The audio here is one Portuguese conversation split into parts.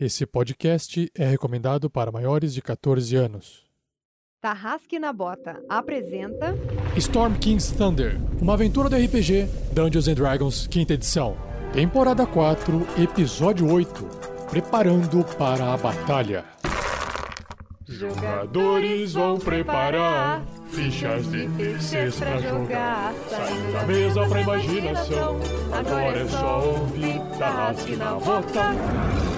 Esse podcast é recomendado para maiores de 14 anos. Tarrasque na Bota apresenta Storm King's Thunder, uma aventura do RPG Dungeons and Dragons, quinta edição. Temporada 4, episódio 8. Preparando para a batalha. Jogadores vão preparar fichas de terceiros pra jogar. Saindo da mesa pra imaginação. Agora é só ouvir Tarrasque na Bota.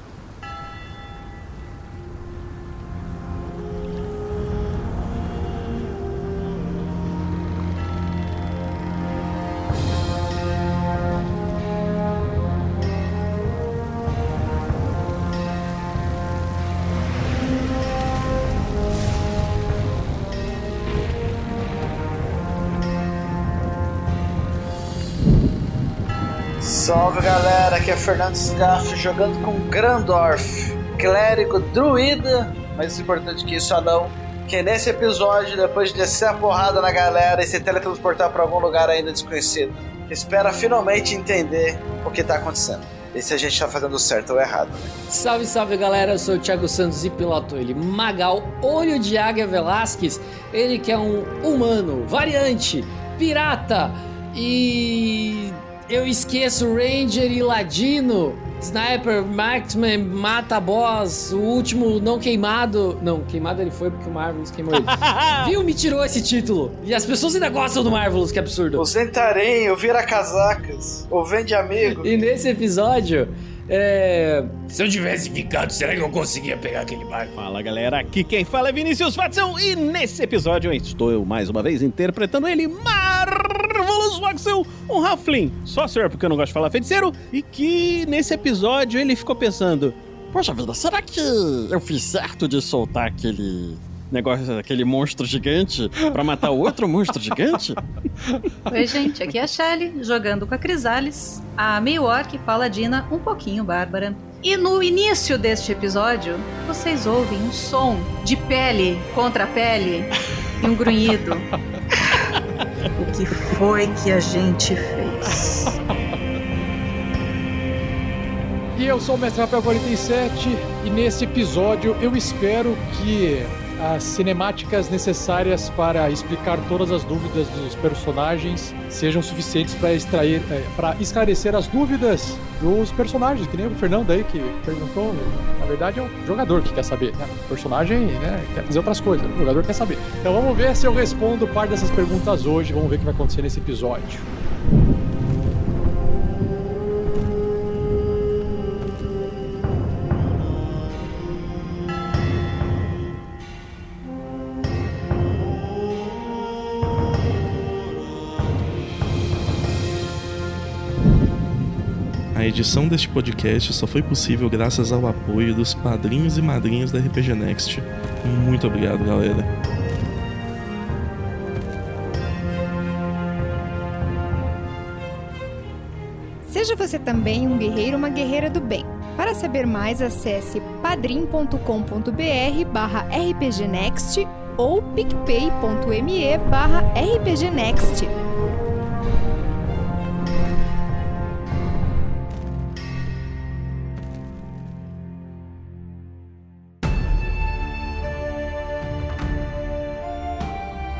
Fernando Scaff jogando com Grandorf, clérigo druida, mais importante que isso, não, que nesse episódio, depois de descer a porrada na galera e se teletransportar para algum lugar ainda desconhecido, espera finalmente entender o que tá acontecendo. E se a gente tá fazendo certo ou errado. Né? Salve, salve galera, eu sou o Thiago Santos e piloto ele, Magal Olho de Águia Velasquez, ele que é um humano, variante, pirata e eu esqueço Ranger e Ladino, Sniper, Marksman, Mata Boss, o último não queimado. Não, queimado ele foi porque o Marvelous queimou ele. Viu? Me tirou esse título. E as pessoas ainda gostam do Marvelous, que absurdo. O Zentarim, o Vira Casacas, o Vende Amigo. E nesse episódio. É... Se eu tivesse ficado, será que eu conseguia pegar aquele barco? Fala galera, aqui quem fala é Vinícius Watson e nesse episódio estou eu mais uma vez interpretando ele, Marvelous Waxel, um Halfling, só senhor porque eu não gosto de falar feiticeiro, e que nesse episódio ele ficou pensando: Poxa vida, será que eu fiz certo de soltar aquele negócio, aquele monstro gigante pra matar o outro monstro gigante? Oi, gente, aqui é a Shelly, jogando com a Crisales, a meio orc paladina, um pouquinho bárbara. E no início deste episódio, vocês ouvem um som de pele contra pele e um grunhido. o que foi que a gente fez? E eu sou o Mestre Rafael 47 e nesse episódio eu espero que as cinemáticas necessárias para explicar todas as dúvidas dos personagens sejam suficientes para extrair, é, para esclarecer as dúvidas dos personagens, que nem o Fernando aí que perguntou. Na verdade é o jogador que quer saber, né? O personagem né, quer fazer outras coisas, o jogador quer saber. Então vamos ver se eu respondo parte dessas perguntas hoje, vamos ver o que vai acontecer nesse episódio. Edição deste podcast só foi possível graças ao apoio dos padrinhos e madrinhas da RPG Next. Muito obrigado, galera. Seja você também um guerreiro ou uma guerreira do bem. Para saber mais, acesse padrim.com.br barra rpgnext ou picpay.me barra rpgnext.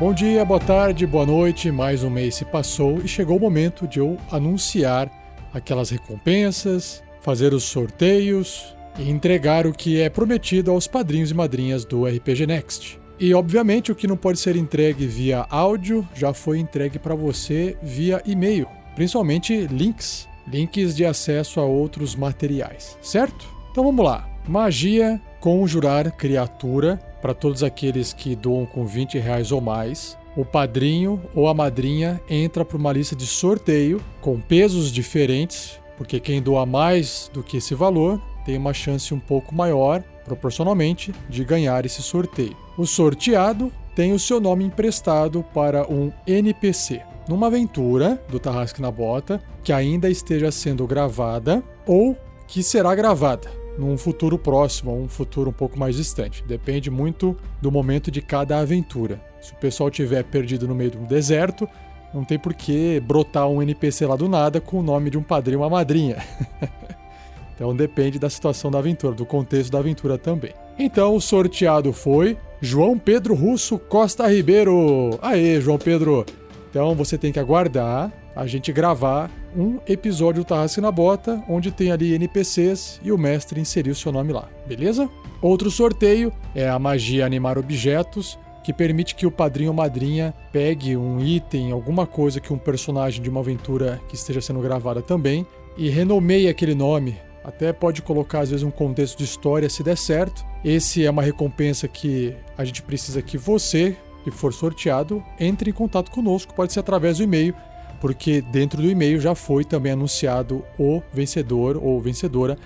Bom dia, boa tarde, boa noite. Mais um mês se passou e chegou o momento de eu anunciar aquelas recompensas, fazer os sorteios e entregar o que é prometido aos padrinhos e madrinhas do RPG Next. E obviamente o que não pode ser entregue via áudio já foi entregue para você via e-mail, principalmente links, links de acesso a outros materiais, certo? Então vamos lá. Magia, conjurar criatura para todos aqueles que doam com 20 reais ou mais. O padrinho ou a madrinha entra para uma lista de sorteio com pesos diferentes, porque quem doa mais do que esse valor tem uma chance um pouco maior, proporcionalmente, de ganhar esse sorteio. O sorteado tem o seu nome emprestado para um NPC, numa aventura do Tarrasque na Bota que ainda esteja sendo gravada ou que será gravada num futuro próximo, ou um futuro um pouco mais distante. Depende muito do momento de cada aventura. Se o pessoal tiver perdido no meio de um deserto, não tem por que brotar um NPC lá do nada com o nome de um padrinho ou uma madrinha. então depende da situação da aventura, do contexto da aventura também. Então o sorteado foi João Pedro Russo Costa Ribeiro. Aê, João Pedro! Então você tem que aguardar a gente gravar um episódio do Tarrasque na Bota, onde tem ali NPCs e o mestre inserir o seu nome lá, beleza? Outro sorteio é a magia animar objetos, que permite que o padrinho ou madrinha pegue um item, alguma coisa que um personagem de uma aventura que esteja sendo gravada também, e renomeie aquele nome. Até pode colocar, às vezes, um contexto de história se der certo. Esse é uma recompensa que a gente precisa que você, que for sorteado, entre em contato conosco. Pode ser através do e-mail, porque dentro do e-mail já foi também anunciado o vencedor ou vencedora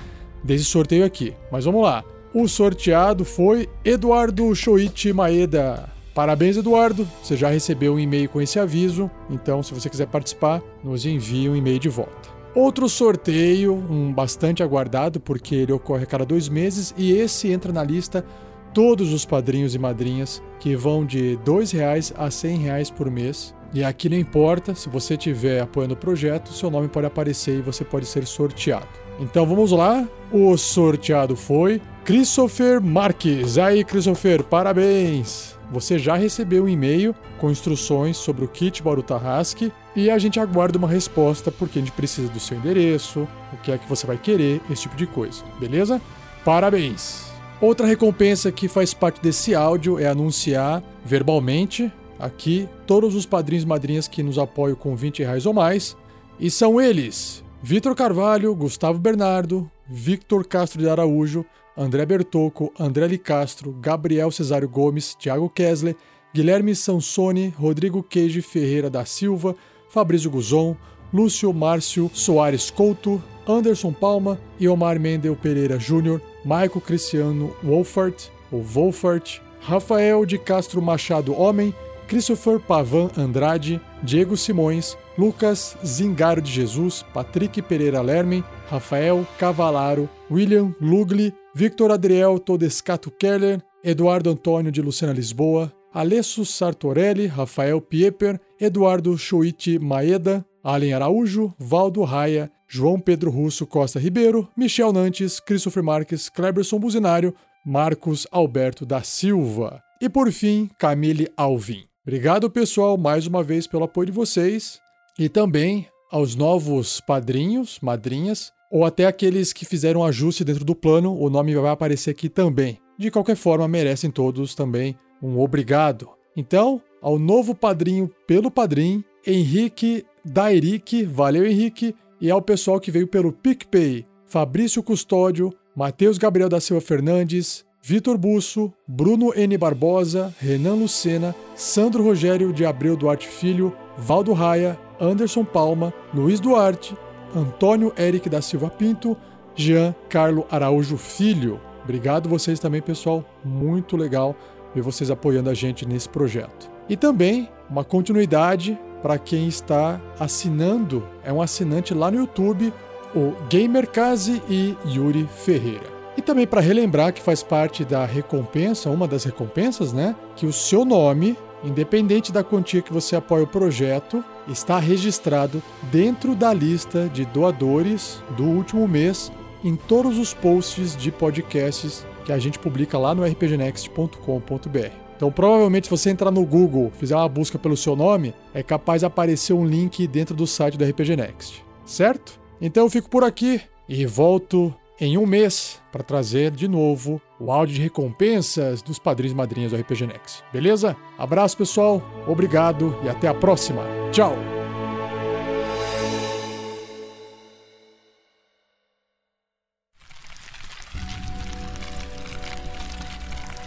desse sorteio aqui. Mas vamos lá. O sorteado foi Eduardo Shoichi Maeda. Parabéns, Eduardo. Você já recebeu um e-mail com esse aviso. Então, se você quiser participar, nos envie um e-mail de volta. Outro sorteio, um bastante aguardado, porque ele ocorre a cada dois meses, e esse entra na lista todos os padrinhos e madrinhas que vão de R$ reais a R$ reais por mês. E aqui não importa, se você estiver apoiando o projeto, seu nome pode aparecer e você pode ser sorteado. Então vamos lá, o sorteado foi Christopher Marques. Aí, Christopher, parabéns! Você já recebeu um e-mail com instruções sobre o kit Bauru Tarrasque e a gente aguarda uma resposta porque a gente precisa do seu endereço, o que é que você vai querer, esse tipo de coisa, beleza? Parabéns! Outra recompensa que faz parte desse áudio é anunciar verbalmente aqui todos os padrinhos e madrinhas que nos apoiam com 20 reais ou mais. E são eles: Vitor Carvalho, Gustavo Bernardo, Victor Castro de Araújo, André Bertocco, André Licastro, Gabriel Cesário Gomes, Thiago Kessler, Guilherme Sansoni, Rodrigo Queijo Ferreira da Silva, Fabrício Guzon, Lúcio Márcio Soares Couto, Anderson Palma e Omar Mendel Pereira Júnior, Maico Cristiano Wolfart, ou Wolfart, Rafael de Castro Machado Homem, Christopher Pavan Andrade, Diego Simões, Lucas Zingaro de Jesus, Patrick Pereira Lermen, Rafael Cavalaro, William Lugli, Victor Adriel Todescato Keller, Eduardo Antônio de Lucena Lisboa, Alessio Sartorelli, Rafael Pieper, Eduardo Choiti Maeda, Allen Araújo, Valdo Raia, João Pedro Russo Costa Ribeiro, Michel Nantes, Christopher Marques, Cleberson Buzinário, Marcos Alberto da Silva. E por fim, Camille Alvim. Obrigado, pessoal, mais uma vez pelo apoio de vocês e também aos novos padrinhos, madrinhas, ou até aqueles que fizeram ajuste dentro do plano, o nome vai aparecer aqui também. De qualquer forma, merecem todos também um obrigado. Então, ao novo padrinho pelo padrinho, Henrique Dairic, valeu Henrique, e ao pessoal que veio pelo PicPay, Fabrício Custódio, Matheus Gabriel da Silva Fernandes, Vitor Busso, Bruno N. Barbosa, Renan Lucena, Sandro Rogério de Abreu Duarte Filho, Valdo Raia, Anderson Palma, Luiz Duarte, Antônio Eric da Silva Pinto, Jean Carlo Araújo Filho. Obrigado vocês também, pessoal. Muito legal ver vocês apoiando a gente nesse projeto. E também uma continuidade para quem está assinando, é um assinante lá no YouTube, o Gamercase e Yuri Ferreira. E também para relembrar que faz parte da recompensa, uma das recompensas, né? Que o seu nome, independente da quantia que você apoia o projeto, está registrado dentro da lista de doadores do último mês em todos os posts de podcasts que a gente publica lá no rpgnext.com.br. Então, provavelmente, se você entrar no Google, fizer uma busca pelo seu nome, é capaz de aparecer um link dentro do site do RPG Next, certo? Então, eu fico por aqui e volto em um mês para trazer de novo o áudio de recompensas dos padrinhos e madrinhas do RPG Next. Beleza? Abraço, pessoal. Obrigado e até a próxima. Tchau.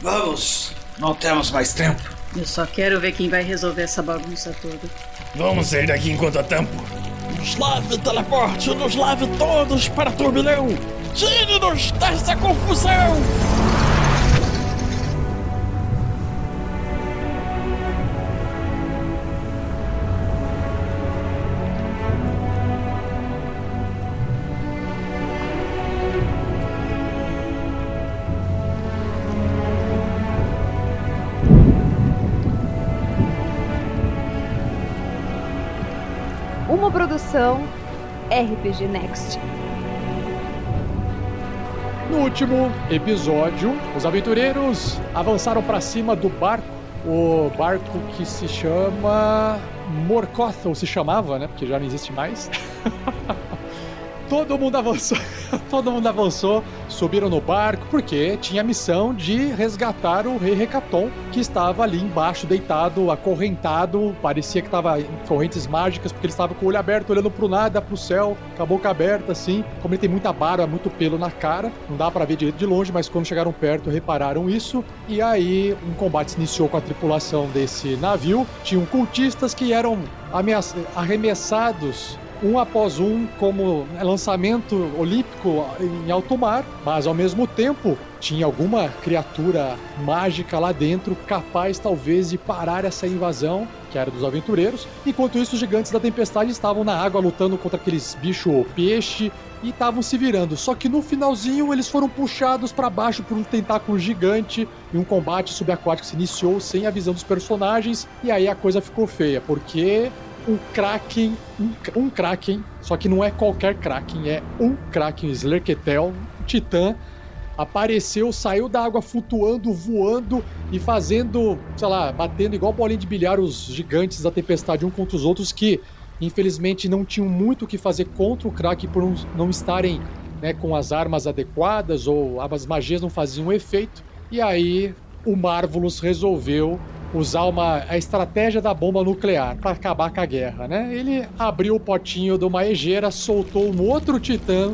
Vamos! Não temos mais tempo. Eu só quero ver quem vai resolver essa bagunça toda. Vamos sair daqui enquanto há tempo. Nos lave, teleporte, nos lave todos para turbilhão! Tire-nos dessa confusão! Produção RPG Next. No último episódio, os aventureiros avançaram para cima do barco, o barco que se chama Morkoth, ou se chamava, né? Porque já não existe mais. todo mundo avançou, todo mundo avançou, subiram no barco porque tinha a missão de resgatar o rei Recaton, que estava ali embaixo deitado, acorrentado, parecia que estava em correntes mágicas porque ele estava com o olho aberto, olhando pro nada, pro céu, com a boca aberta assim. Como ele tem muita barba, muito pelo na cara, não dá para ver direito de longe, mas quando chegaram perto repararam isso. E aí um combate se iniciou com a tripulação desse navio. Tinham cultistas que eram arremessados um após um como lançamento olímpico em alto mar, mas ao mesmo tempo tinha alguma criatura mágica lá dentro capaz talvez de parar essa invasão, que era dos aventureiros. Enquanto isso, os gigantes da tempestade estavam na água lutando contra aqueles bichos peixe e estavam se virando. Só que no finalzinho eles foram puxados para baixo por um tentáculo gigante e um combate subaquático se iniciou sem a visão dos personagens. E aí a coisa ficou feia, porque um Kraken, um, um Kraken, só que não é qualquer Kraken, é um Kraken Slerketel, um titã, apareceu, saiu da água flutuando, voando e fazendo, sei lá, batendo igual bolinha de bilhar os gigantes da tempestade um contra os outros que, infelizmente, não tinham muito o que fazer contra o Kraken por não, não estarem né, com as armas adequadas ou as magias não faziam efeito. E aí o Marvelous resolveu usar uma, a estratégia da bomba nuclear para acabar com a guerra, né? Ele abriu o potinho de uma egeira, soltou um outro titã,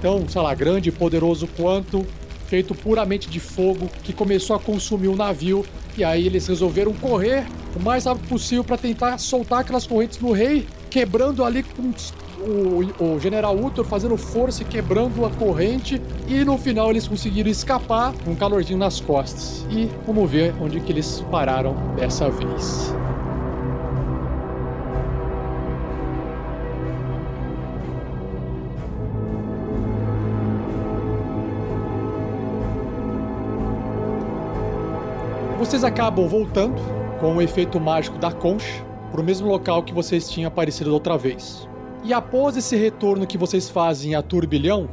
tão, sei lá, grande e poderoso quanto, feito puramente de fogo, que começou a consumir o navio. E aí eles resolveram correr o mais rápido possível para tentar soltar aquelas correntes no rei, quebrando ali com o, o general Uthor fazendo força e quebrando a corrente. E no final eles conseguiram escapar com um calorzinho nas costas. E vamos ver onde que eles pararam dessa vez. Vocês acabam voltando com o efeito mágico da concha para o mesmo local que vocês tinham aparecido outra vez. E após esse retorno que vocês fazem a turbilhão,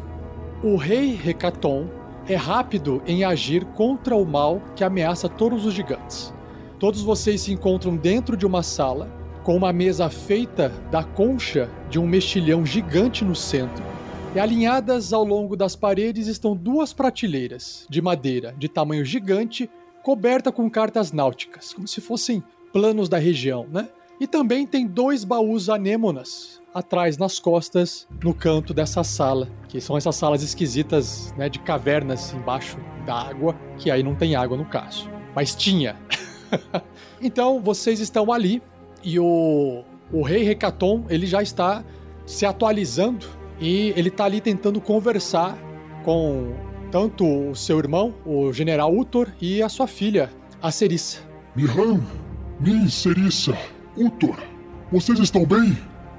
o rei Recaton é rápido em agir contra o mal que ameaça todos os gigantes. Todos vocês se encontram dentro de uma sala com uma mesa feita da concha de um mexilhão gigante no centro. E alinhadas ao longo das paredes estão duas prateleiras de madeira de tamanho gigante, coberta com cartas náuticas, como se fossem planos da região, né? E também tem dois baús anêmonas atrás nas costas, no canto dessa sala, que são essas salas esquisitas, né, de cavernas embaixo da água, que aí não tem água no caso, mas tinha. então vocês estão ali e o o rei Recaton, ele já está se atualizando e ele está ali tentando conversar com tanto o seu irmão, o general Utor, e a sua filha, a Cerissa. Mihan, Min, Cerissa, Utor, vocês estão bem?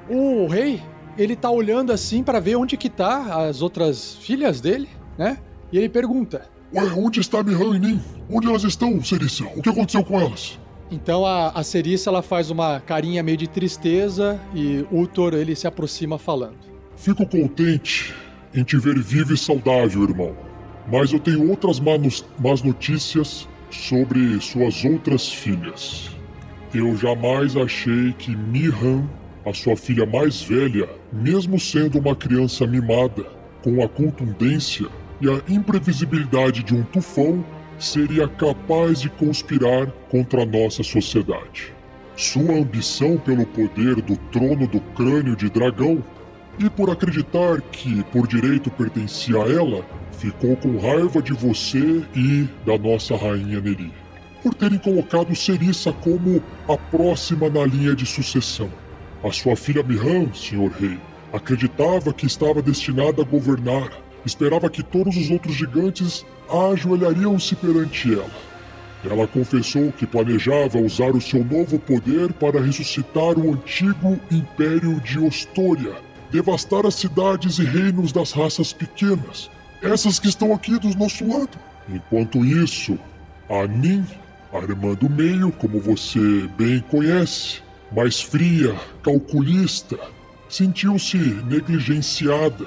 O rei, ele tá olhando assim para ver onde que tá as outras filhas dele, né? E ele pergunta: Ué, onde está Mihan e Nin? Onde elas estão, Cerissa? O que aconteceu com elas? Então a, a Cerissa ela faz uma carinha meio de tristeza e Utor ele se aproxima falando. Fico contente em te ver vivo e saudável, irmão. Mas eu tenho outras más notícias sobre suas outras filhas. Eu jamais achei que Mihan a sua filha mais velha, mesmo sendo uma criança mimada, com a contundência e a imprevisibilidade de um tufão, seria capaz de conspirar contra a nossa sociedade. Sua ambição pelo poder do trono do crânio de dragão e por acreditar que por direito pertencia a ela, ficou com raiva de você e da nossa rainha Neri, por terem colocado Serissa como a próxima na linha de sucessão. A sua filha Mihan, senhor rei, acreditava que estava destinada a governar. Esperava que todos os outros gigantes ajoelhariam-se perante ela. Ela confessou que planejava usar o seu novo poder para ressuscitar o antigo Império de Ostoria, devastar as cidades e reinos das raças pequenas, essas que estão aqui do nosso lado. Enquanto isso, a Nin, a irmã do meio, como você bem conhece, mais fria, calculista, sentiu-se negligenciada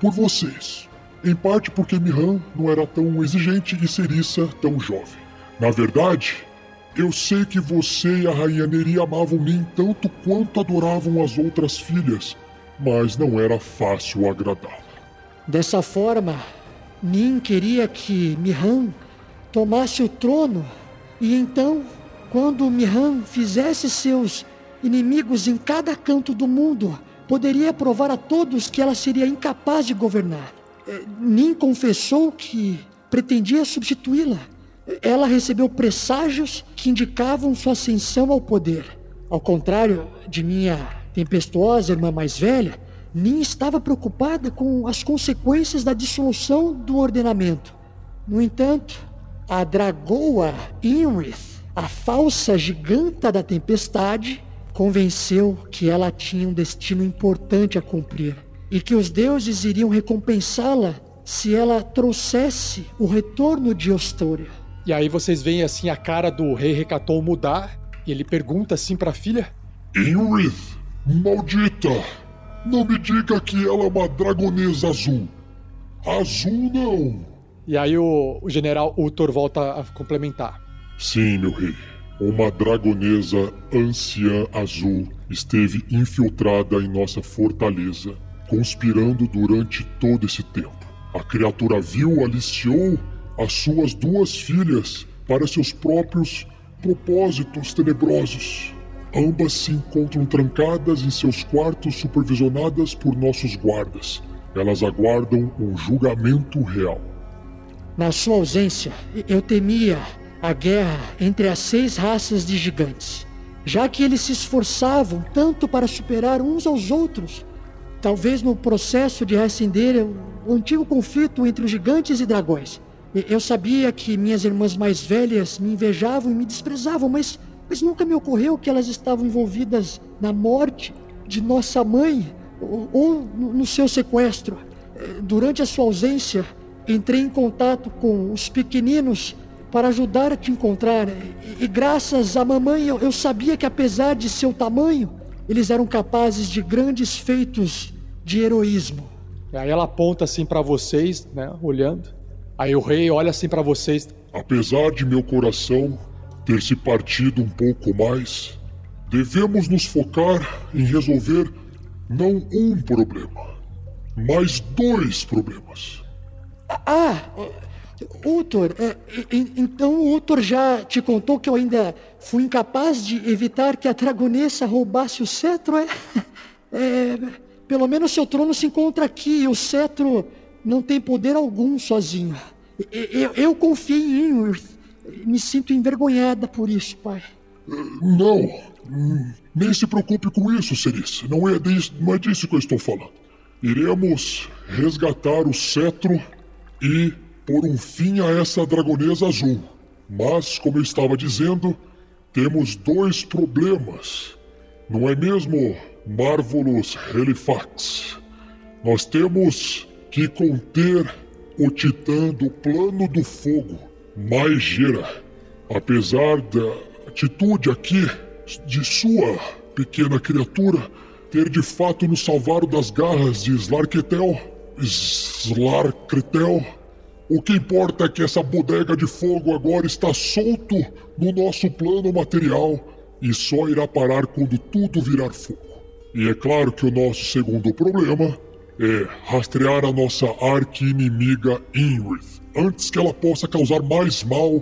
por vocês. Em parte porque Mihan não era tão exigente e Serissa tão jovem. Na verdade, eu sei que você e a Rainha Neri amavam Nin tanto quanto adoravam as outras filhas, mas não era fácil agradá-la. Dessa forma, Nin queria que Mihan tomasse o trono e então, quando Mihan fizesse seus inimigos em cada canto do mundo, poderia provar a todos que ela seria incapaz de governar. Eh, Nin confessou que pretendia substituí-la. Ela recebeu presságios que indicavam sua ascensão ao poder. Ao contrário de minha tempestuosa irmã mais velha, Nin estava preocupada com as consequências da dissolução do ordenamento. No entanto, a dragoa Inrith, a falsa giganta da tempestade, convenceu que ela tinha um destino importante a cumprir e que os deuses iriam recompensá-la se ela trouxesse o retorno de Ostoria. E aí vocês veem assim a cara do rei Recaton mudar e ele pergunta assim para a filha: Inrith, maldita! Não me diga que ela é uma dragonesa azul. Azul não. E aí o, o general Uthor volta a complementar. Sim, meu rei. Uma dragonesa anciã azul esteve infiltrada em nossa fortaleza, conspirando durante todo esse tempo. A criatura vil aliciou as suas duas filhas para seus próprios propósitos tenebrosos. Ambas se encontram trancadas em seus quartos, supervisionadas por nossos guardas. Elas aguardam um julgamento real. Na sua ausência, eu temia a guerra entre as seis raças de gigantes, já que eles se esforçavam tanto para superar uns aos outros. Talvez no processo de reacender o antigo conflito entre os gigantes e dragões. Eu sabia que minhas irmãs mais velhas me invejavam e me desprezavam, mas, mas nunca me ocorreu que elas estavam envolvidas na morte de nossa mãe ou, ou no seu sequestro. Durante a sua ausência, entrei em contato com os pequeninos para ajudar a te encontrar. E, e graças à mamãe, eu, eu sabia que apesar de seu tamanho, eles eram capazes de grandes feitos de heroísmo. E aí ela aponta assim para vocês, né, olhando. Aí o rei olha assim para vocês. Apesar de meu coração ter se partido um pouco mais, devemos nos focar em resolver não um problema, mas dois problemas. Ah, Uthor, é, então Uthor já te contou que eu ainda fui incapaz de evitar que a dragonessa roubasse o cetro, é? é pelo menos seu trono se encontra aqui e o cetro não tem poder algum sozinho. Eu, eu confiei em Inworth. Me sinto envergonhada por isso, pai. Não. Nem se preocupe com isso, Ceris. Não é, disso, não é disso que eu estou falando. Iremos resgatar o cetro e pôr um fim a essa dragonesa azul. Mas, como eu estava dizendo, temos dois problemas. Não é mesmo, Marvelous Helifax? Nós temos que conter o titã do plano do fogo, Maegera. Apesar da atitude aqui de sua pequena criatura ter de fato nos salvado das garras de Slarketel, Slarkretel, o que importa é que essa bodega de fogo agora está solto no nosso plano material e só irá parar quando tudo virar fogo. E é claro que o nosso segundo problema é rastrear a nossa arqui-inimiga Inrith antes que ela possa causar mais mal,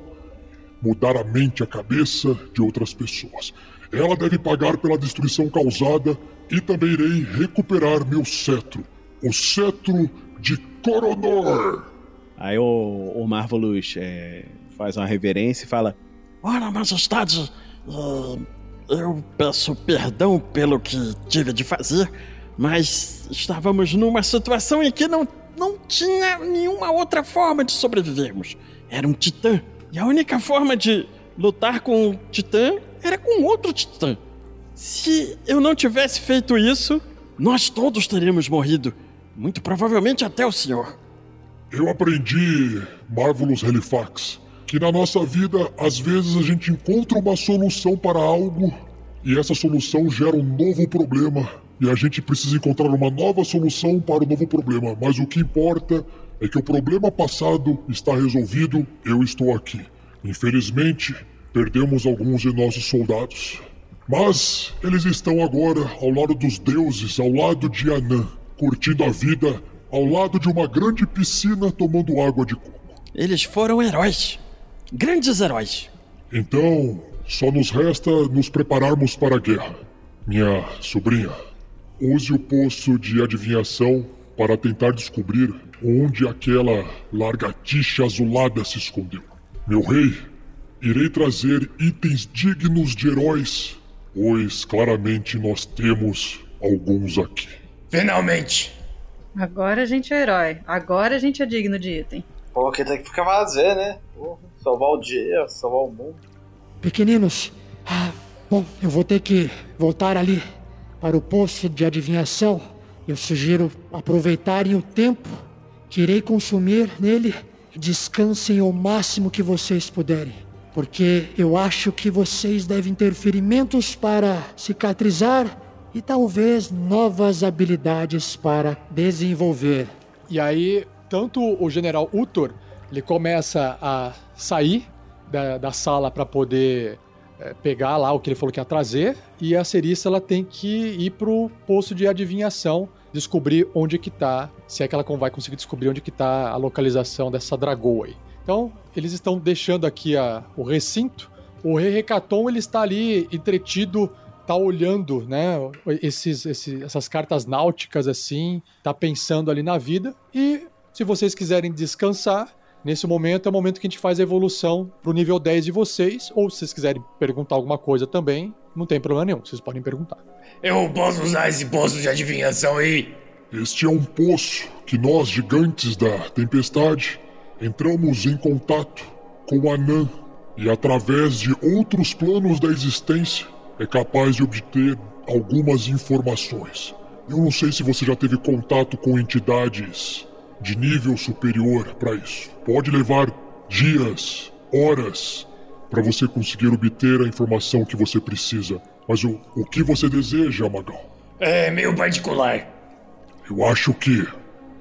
mudar a mente e a cabeça de outras pessoas. Ela deve pagar pela destruição causada e também irei recuperar meu cetro, o cetro de Coronor. Aí o, o Marvelous é, faz uma reverência e fala: Ora, majestade, uh, eu peço perdão pelo que tive de fazer. Mas estávamos numa situação em que não, não tinha nenhuma outra forma de sobrevivermos. Era um titã. E a única forma de lutar com um titã era com outro titã. Se eu não tivesse feito isso, nós todos teríamos morrido. Muito provavelmente até o senhor. Eu aprendi, Marvelous Halifax, que na nossa vida, às vezes a gente encontra uma solução para algo e essa solução gera um novo problema e a gente precisa encontrar uma nova solução para o novo problema. Mas o que importa é que o problema passado está resolvido, eu estou aqui. Infelizmente, perdemos alguns de nossos soldados. Mas eles estão agora ao lado dos deuses, ao lado de Anã, curtindo a vida, ao lado de uma grande piscina tomando água de coco. Eles foram heróis. Grandes heróis. Então, só nos resta nos prepararmos para a guerra. Minha sobrinha, use o poço de adivinhação para tentar descobrir onde aquela largatixa azulada se escondeu. Meu rei, irei trazer itens dignos de heróis, pois claramente nós temos alguns aqui. Finalmente! Agora a gente é herói. Agora a gente é digno de item. Pô, que tem que ficar fazer, né? Porra, salvar o dia, salvar o mundo. Pequeninos, ah, bom, eu vou ter que voltar ali para o poço de adivinhação. Eu sugiro aproveitarem o tempo que irei consumir nele descansem o máximo que vocês puderem. Porque eu acho que vocês devem ter ferimentos para cicatrizar e talvez novas habilidades para desenvolver. E aí, tanto o general Utor, ele começa a sair da, da sala para poder é, pegar lá o que ele falou que ia trazer, e a Cerissa ela tem que ir pro posto de adivinhação, descobrir onde que tá, se é que ela vai conseguir descobrir onde que tá a localização dessa dragoa aí. Então, eles estão deixando aqui a, o recinto. O rei Recaton, ele está ali entretido tá olhando, né, esses, esses, essas cartas náuticas assim, tá pensando ali na vida. E se vocês quiserem descansar, nesse momento é o momento que a gente faz a evolução pro nível 10 de vocês, ou se vocês quiserem perguntar alguma coisa também, não tem problema nenhum, vocês podem perguntar. Eu posso usar esse poço de adivinhação aí? Este é um poço que nós, gigantes da tempestade, entramos em contato com Anã e através de outros planos da existência é capaz de obter algumas informações. Eu não sei se você já teve contato com entidades de nível superior para isso. Pode levar dias, horas, para você conseguir obter a informação que você precisa. Mas o, o que você deseja, Magal? É meio particular. Eu acho que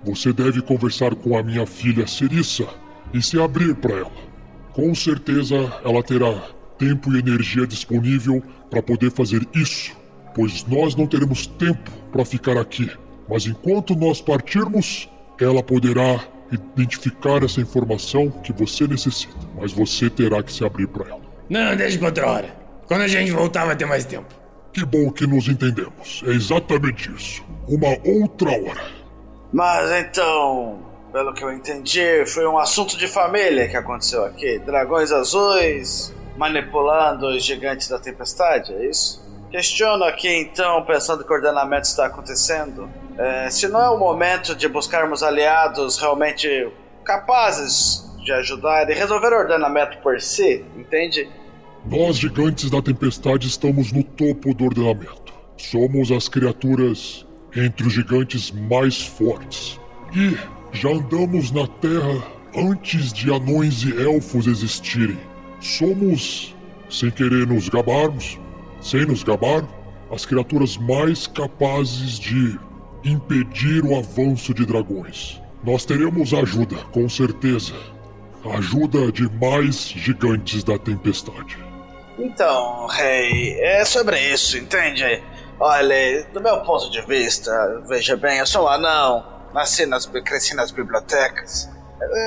você deve conversar com a minha filha Cerissa e se abrir para ela. Com certeza ela terá tempo e energia disponível para poder fazer isso, pois nós não teremos tempo para ficar aqui. Mas enquanto nós partirmos, ela poderá identificar essa informação que você necessita, mas você terá que se abrir para ela. Não, deixa pra outra hora. Quando a gente voltar, vai ter mais tempo. Que bom que nos entendemos. É exatamente isso. Uma outra hora. Mas então, pelo que eu entendi, foi um assunto de família que aconteceu aqui. Dragões azuis manipulando os gigantes da tempestade, é isso? Questiono aqui então, pensando que o ordenamento está acontecendo, é, se não é o momento de buscarmos aliados realmente capazes de ajudar e resolver o ordenamento por si, entende? Nós, gigantes da tempestade, estamos no topo do ordenamento. Somos as criaturas entre os gigantes mais fortes. E já andamos na Terra antes de anões e elfos existirem. Somos, sem querer nos gabarmos, sem nos gabar, as criaturas mais capazes de impedir o avanço de dragões. Nós teremos ajuda, com certeza. Ajuda de mais gigantes da tempestade. Então, rei, é sobre isso, entende? Olha, do meu ponto de vista, veja bem, eu sou um anão, nasci nas, cresci nas bibliotecas.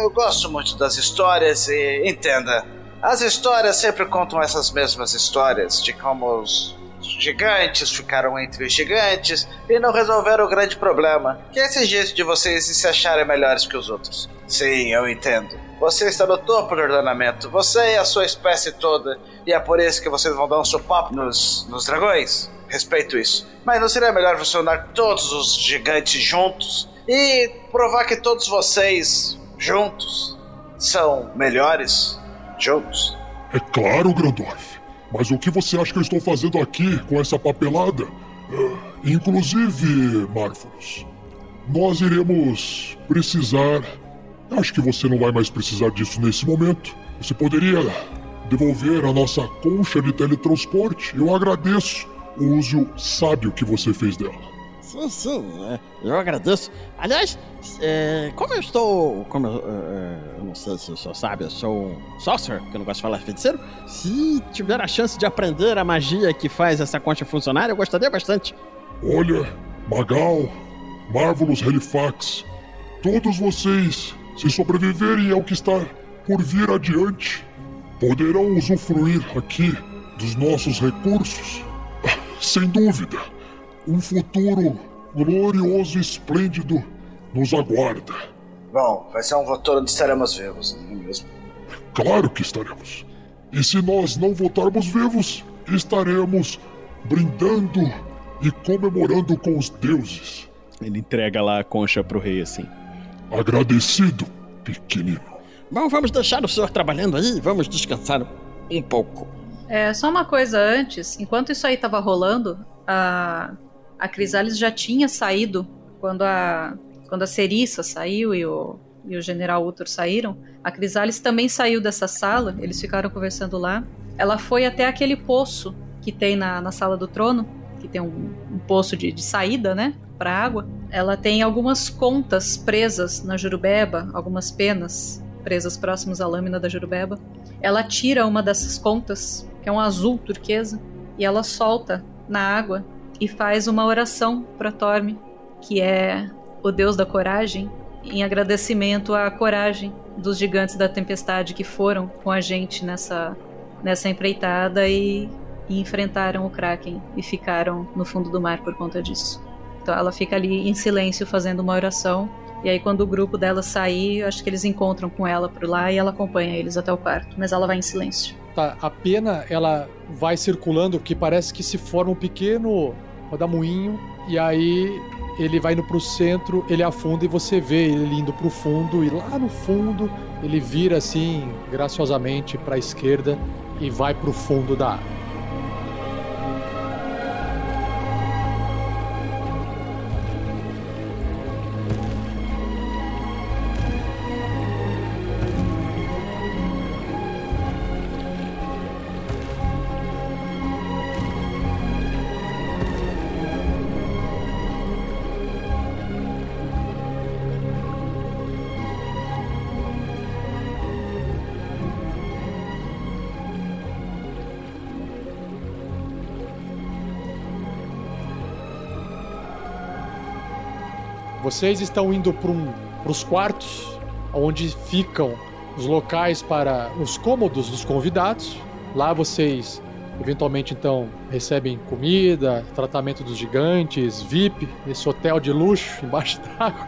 Eu gosto muito das histórias e, entenda, as histórias sempre contam essas mesmas histórias de como os gigantes ficaram entre os gigantes e não resolveram o grande problema, que é esse jeito de vocês se acharem melhores que os outros. Sim, eu entendo. Você está no topo do ordenamento, você e a sua espécie toda, e é por isso que vocês vão dar um sopapo nos, nos dragões. Respeito isso. Mas não seria melhor unir todos os gigantes juntos e provar que todos vocês juntos são melhores? Juntos? É claro, Grandorf. Mas o que você acha que eu estou fazendo aqui com essa papelada? Uh, inclusive, Marvelous, nós iremos precisar. Acho que você não vai mais precisar disso nesse momento. Você poderia devolver a nossa concha de teletransporte? Eu agradeço o uso sábio que você fez dela. Sim, sim, é, eu agradeço. Aliás, é, como eu estou. Como eu, é, eu não sei se o senhor sabe, eu sou um sorcerer, que eu não gosto de falar feiticeiro. Se tiver a chance de aprender a magia que faz essa concha funcionar, eu gostaria bastante. Olha, Magal, Marvelous Halifax, todos vocês, se sobreviverem ao que está por vir adiante, poderão usufruir aqui dos nossos recursos. Sem dúvida, um futuro glorioso e esplêndido nos aguarda. Bom, vai ser um futuro onde estaremos vivos, não é mesmo? Claro que estaremos. E se nós não voltarmos vivos, estaremos brindando e comemorando com os deuses. Ele entrega lá a concha pro rei assim. Agradecido, pequenino. Bom, vamos deixar o senhor trabalhando aí, vamos descansar um pouco. É, só uma coisa antes, enquanto isso aí tava rolando, a, a Crisalis já tinha saído quando a, quando a Cerissa saiu e o, e o General Uthor saíram. A Crisalis também saiu dessa sala, eles ficaram conversando lá. Ela foi até aquele poço que tem na, na sala do trono, que tem um, um poço de, de saída, né, pra água. Ela tem algumas contas presas na Jurubeba, algumas penas presas próximas à lâmina da Jurubeba. Ela tira uma dessas contas, que é um azul turquesa, e ela solta na água e faz uma oração para Torme, que é o deus da coragem, em agradecimento à coragem dos gigantes da tempestade que foram com a gente nessa, nessa empreitada e, e enfrentaram o Kraken e ficaram no fundo do mar por conta disso. Então ela fica ali em silêncio fazendo uma oração. E aí, quando o grupo dela sair, acho que eles encontram com ela por lá e ela acompanha eles até o quarto. Mas ela vai em silêncio. Tá, a pena ela vai circulando, que parece que se forma um pequeno rodamuinho, e aí ele vai indo pro centro, ele afunda e você vê ele indo pro fundo, e lá no fundo ele vira assim, graciosamente pra esquerda e vai pro fundo da água. Vocês estão indo para um, os quartos onde ficam os locais para os cômodos dos convidados. Lá vocês eventualmente então recebem comida, tratamento dos gigantes, VIP, esse hotel de luxo embaixo d'água.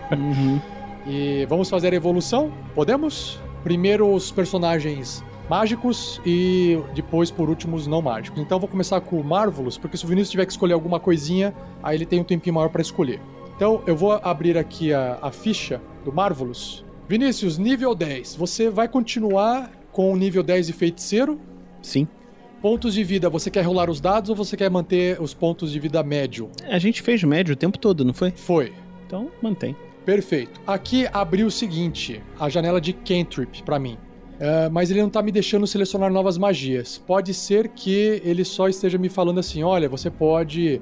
E vamos fazer a evolução? Podemos? Primeiro os personagens mágicos e depois, por último, os não mágicos. Então vou começar com o Marvelous, porque se o Vinícius tiver que escolher alguma coisinha, aí ele tem um tempinho maior para escolher. Então eu vou abrir aqui a, a ficha do Marvelous. Vinícius, nível 10. Você vai continuar com o nível 10 de feiticeiro? Sim. Pontos de vida, você quer rolar os dados ou você quer manter os pontos de vida médio? A gente fez médio o tempo todo, não foi? Foi. Então mantém. Perfeito. Aqui abriu o seguinte, a janela de cantrip pra mim. É, mas ele não tá me deixando selecionar novas magias. Pode ser que ele só esteja me falando assim: olha, você pode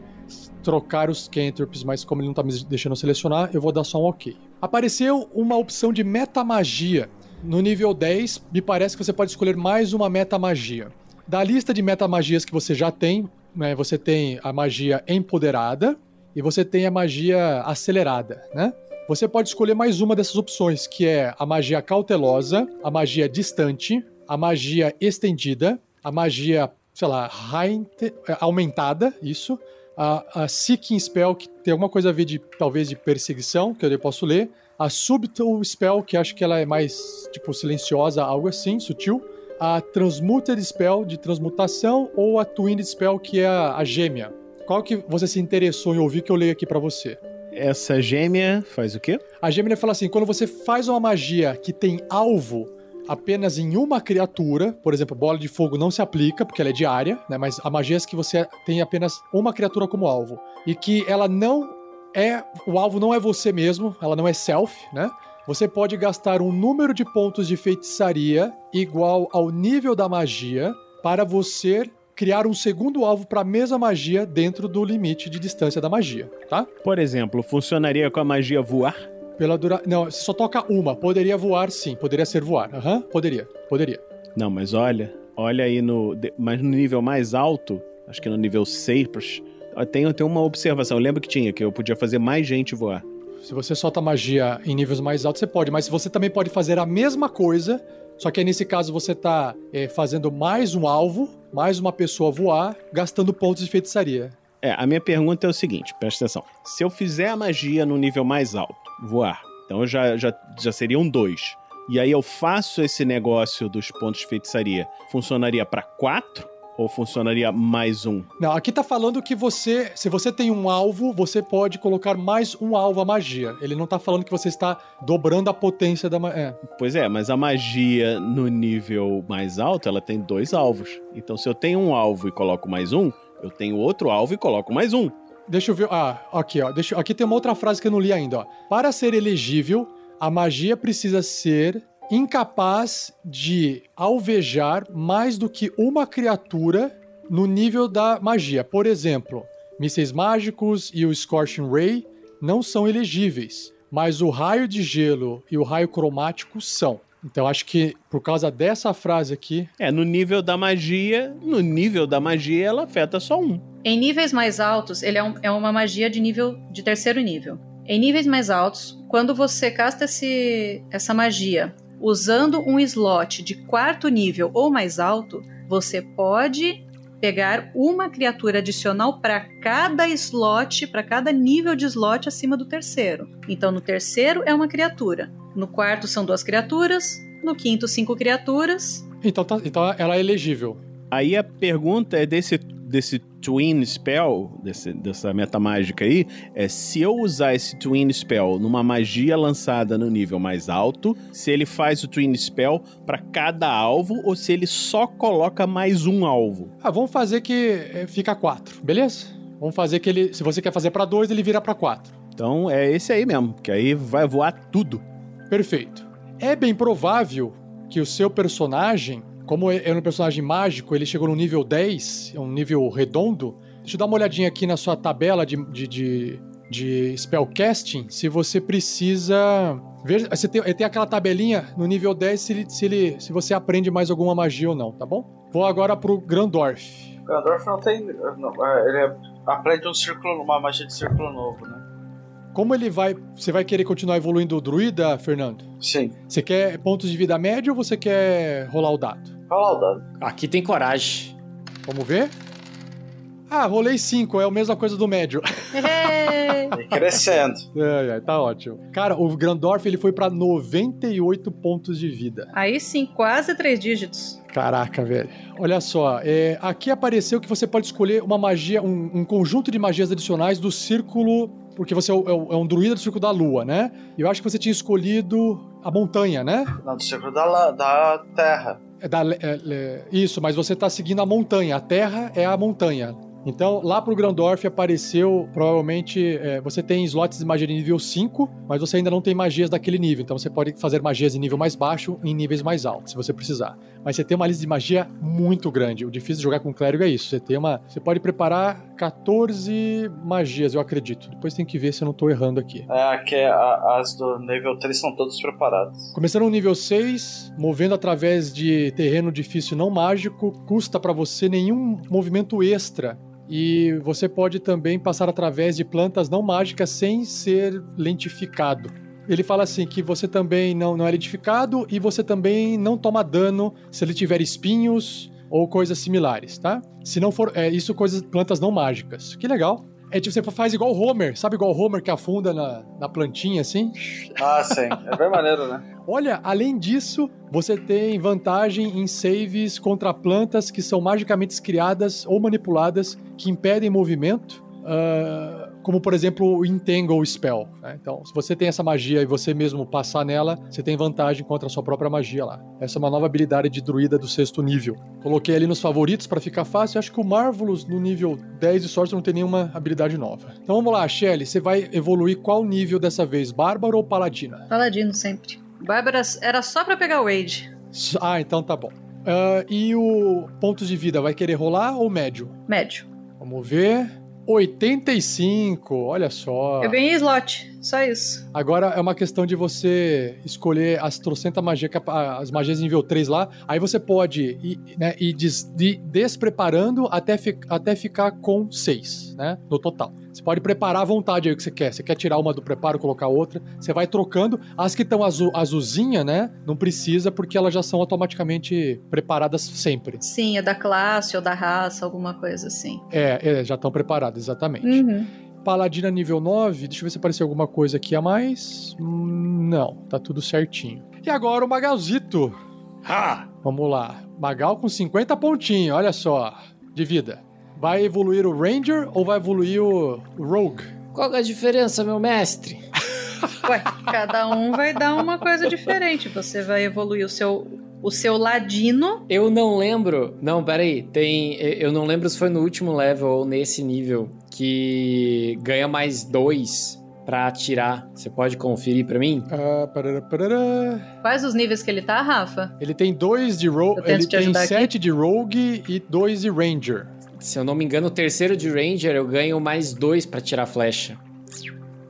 trocar os cantrips, mas como ele não tá me deixando selecionar, eu vou dar só um ok. Apareceu uma opção de metamagia. No nível 10, me parece que você pode escolher mais uma metamagia. Da lista de metamagias que você já tem, né, você tem a magia empoderada e você tem a magia acelerada, né? Você pode escolher mais uma dessas opções, que é a magia cautelosa, a magia distante, a magia estendida, a magia, sei lá, aumentada, isso, a, a Seeking Spell, que tem alguma coisa a ver de, talvez, de perseguição, que eu posso ler, a Subtle Spell, que acho que ela é mais, tipo, silenciosa, algo assim, sutil, a Transmuted Spell, de transmutação, ou a Twin Spell, que é a, a gêmea. Qual que você se interessou em ouvir que eu leio aqui para você? Essa gêmea faz o quê? A gêmea fala assim: quando você faz uma magia que tem alvo apenas em uma criatura, por exemplo, bola de fogo não se aplica porque ela é diária, né? Mas há magias que você tem apenas uma criatura como alvo e que ela não é o alvo não é você mesmo, ela não é self, né? Você pode gastar um número de pontos de feitiçaria igual ao nível da magia para você criar um segundo alvo para a mesma magia dentro do limite de distância da magia, tá? Por exemplo, funcionaria com a magia voar? Pela dura... Não, você só toca uma. Poderia voar, sim. Poderia ser voar. Aham, poderia. Poderia. Não, mas olha, olha aí no. Mas no nível mais alto, acho que no nível 6, tem, tem uma observação. Eu lembro que tinha, que eu podia fazer mais gente voar. Se você solta magia em níveis mais altos, você pode. Mas você também pode fazer a mesma coisa, só que aí nesse caso você tá é, fazendo mais um alvo, mais uma pessoa voar, gastando pontos de feitiçaria. É, a minha pergunta é o seguinte, presta atenção. Se eu fizer a magia no nível mais alto, voar, então já, já, já seriam dois. E aí eu faço esse negócio dos pontos de feitiçaria. Funcionaria pra quatro? Ou funcionaria mais um? Não, aqui tá falando que você, se você tem um alvo, você pode colocar mais um alvo à magia. Ele não tá falando que você está dobrando a potência da magia. É. Pois é, mas a magia no nível mais alto, ela tem dois alvos. Então se eu tenho um alvo e coloco mais um, eu tenho outro alvo e coloco mais um. Deixa eu ver. Ah, aqui, ó. Deixa, aqui tem uma outra frase que eu não li ainda, ó. Para ser elegível, a magia precisa ser incapaz de alvejar mais do que uma criatura no nível da magia. Por exemplo, mísseis mágicos e o Scorching Ray não são elegíveis, mas o raio de gelo e o raio cromático são. Então acho que por causa dessa frase aqui, É, no nível da magia, no nível da magia ela afeta só um. Em níveis mais altos, ele é, um- é uma magia de nível de terceiro nível. Em níveis mais altos, quando você casta esse, essa magia usando um slot de quarto nível ou mais alto, você pode pegar uma criatura adicional para cada slot, para cada nível de slot acima do terceiro. Então, no terceiro é uma criatura, no quarto são duas criaturas, no quinto cinco criaturas. então, tá- então ela é elegível. Aí a pergunta é desse, desse Twin Spell, desse, dessa metamágica aí, é se eu usar esse Twin Spell numa magia lançada no nível mais alto, se ele faz o Twin Spell pra cada alvo ou se ele só coloca mais um alvo. Ah, vamos fazer que é, fica quatro, beleza? Vamos fazer que ele, se você quer fazer pra dois, ele vira pra quatro. Então é esse aí mesmo, que aí vai voar tudo. Perfeito. É bem provável que o seu personagem, como é é um personagem mágico, ele chegou no nível 10, é um nível redondo. Deixa eu dar uma olhadinha aqui na sua tabela de, de, de, de spellcasting, se você precisa ver. Você tem, tem aquela tabelinha no nível 10 se, ele, se, ele, se você aprende mais alguma magia ou não, tá bom? Vou agora pro Grandorf. O Gandalf não tem. Não, é, ele aprende um círculo, uma magia de círculo novo, né? Como ele vai. Você vai querer continuar evoluindo o druida, Fernando? Sim. Você quer pontos de vida média ou você quer rolar o dado? Fala o dado. Aqui tem coragem. Vamos ver? Ah, rolei 5, é a mesma coisa do médio. E crescendo. É, é, tá ótimo. Cara, o Grandorf ele foi pra 98 pontos de vida. Aí sim, quase três dígitos. Caraca, velho. Olha só, é, aqui apareceu que você pode escolher uma magia, um, um conjunto de magias adicionais do círculo. Porque você é, o- é é um druida do círculo da lua, né? E eu acho que você tinha escolhido a montanha, né? Não, do círculo da, da terra. É da, é, isso, mas você tá seguindo a montanha. A terra é a montanha. Então, lá pro Grandorf apareceu, provavelmente, é, você tem slots de magia de nível 5, mas você ainda não tem magias daquele nível. Então, você pode fazer magias em nível mais baixo e em níveis mais altos, se você precisar. Mas você tem uma lista de magia muito grande. O difícil de jogar com clérigo é isso. Você tem uma. Você pode preparar 14 magias, eu acredito. Depois tem que ver se eu não tô errando aqui. É, que é as do nível 3 são todas preparadas. Começando no nível 6, movendo através de terreno difícil não mágico, custa pra você nenhum movimento extra. E você pode também passar através de plantas não mágicas sem ser lentificado. Ele fala assim que você também não, não é lentificado e você também não toma dano se ele tiver espinhos ou coisas similares, tá? Se não for é, isso, coisas plantas não mágicas. Que legal. É tipo, você faz igual o Homer, sabe igual o Homer que afunda na, na plantinha assim? Ah, sim. É bem maneiro, né? Olha, além disso, você tem vantagem em saves contra plantas que são magicamente criadas ou manipuladas que impedem movimento, ah, como por exemplo o Entangle Spell. né? Então, se você tem essa magia e você mesmo passar nela, você tem vantagem contra a sua própria magia lá. Essa é uma nova habilidade de druida do sexto nível. Coloquei ali nos favoritos para ficar fácil. Acho que o Marvelous no nível 10 de sorte não tem nenhuma habilidade nova. Então vamos lá, Shelly, você vai evoluir qual nível dessa vez? Bárbaro ou Paladina? Paladino sempre. Bárbara era só pra pegar o Rage. Ah, então tá bom. Ah, e o pontos de vida, vai querer rolar ou médio? Médio. Vamos ver. 85, olha só. Eu ganhei slot, só isso. Agora é uma questão de você escolher as trocentas magias, as magias nível 3 lá. Aí você pode ir, né, ir des, de, despreparando até, fi, até ficar com 6, né? No total. Você pode preparar à vontade aí o que você quer. Você quer tirar uma do preparo, colocar outra. Você vai trocando. As que estão azul, azulzinha, né? Não precisa, porque elas já são automaticamente preparadas sempre. Sim, é da classe ou da raça, alguma coisa assim. É, é já estão preparadas, exatamente. Uhum. Paladina nível 9, deixa eu ver se apareceu alguma coisa aqui a mais. Não, tá tudo certinho. E agora o Magalzito. Ha! Vamos lá. Magal com 50 pontinhos, olha só, de vida. Vai evoluir o Ranger ou vai evoluir o Rogue? Qual é a diferença, meu mestre? Ué, cada um vai dar uma coisa diferente. Você vai evoluir o seu, o seu ladino. Eu não lembro. Não, peraí. Tem. Eu não lembro se foi no último level ou nesse nível que ganha mais dois pra atirar. Você pode conferir pra mim? Ah, parará, parará. Quais os níveis que ele tá, Rafa? Ele tem dois de Rogue, ele te tem ajudar aqui. sete de Rogue e dois de Ranger. Se eu não me engano, o terceiro de Ranger eu ganho mais dois pra tirar flecha.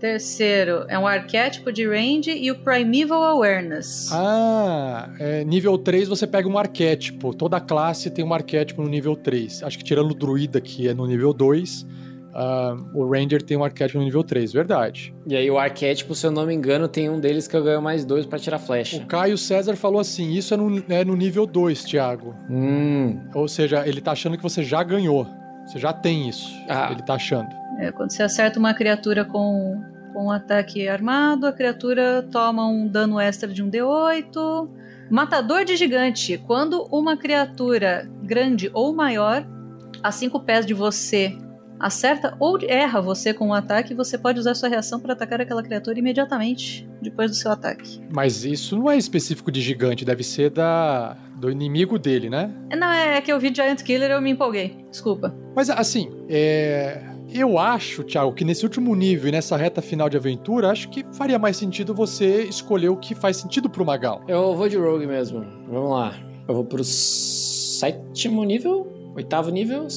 Terceiro é um arquétipo de range e o Primeval Awareness. Ah, é, nível 3 você pega um arquétipo. Toda classe tem um arquétipo no nível 3. Acho que tirando o druida, que é no nível 2, ah, o Ranger tem um arquétipo no nível 3, verdade. E aí o arquétipo, se eu não me engano, tem um deles que eu ganho mais dois pra tirar flecha. O Caio César falou assim: isso é no, é no nível 2, Thiago. Hum. Ou seja, ele tá achando que você já ganhou. Você já tem isso. Ah. Ele tá achando. É, quando você acerta uma criatura com, com um ataque armado, a criatura toma um dano extra de um D8. Matador de gigante. Quando uma criatura grande ou maior, a 5 pés de você, acerta ou erra você com um ataque, você pode usar sua reação para atacar aquela criatura imediatamente depois do seu ataque. Mas isso não é específico de gigante, deve ser da do inimigo dele, né? É, Não, é que eu vi Giant Killer e eu me empolguei. Desculpa. Mas assim, é... eu acho, Thiago, que nesse último nível e nessa reta final de aventura, acho que faria mais sentido você escolher o que faz sentido pro Magal. Eu vou de Rogue mesmo. Vamos lá. Eu vou pro sétimo nível? Oitavo nível?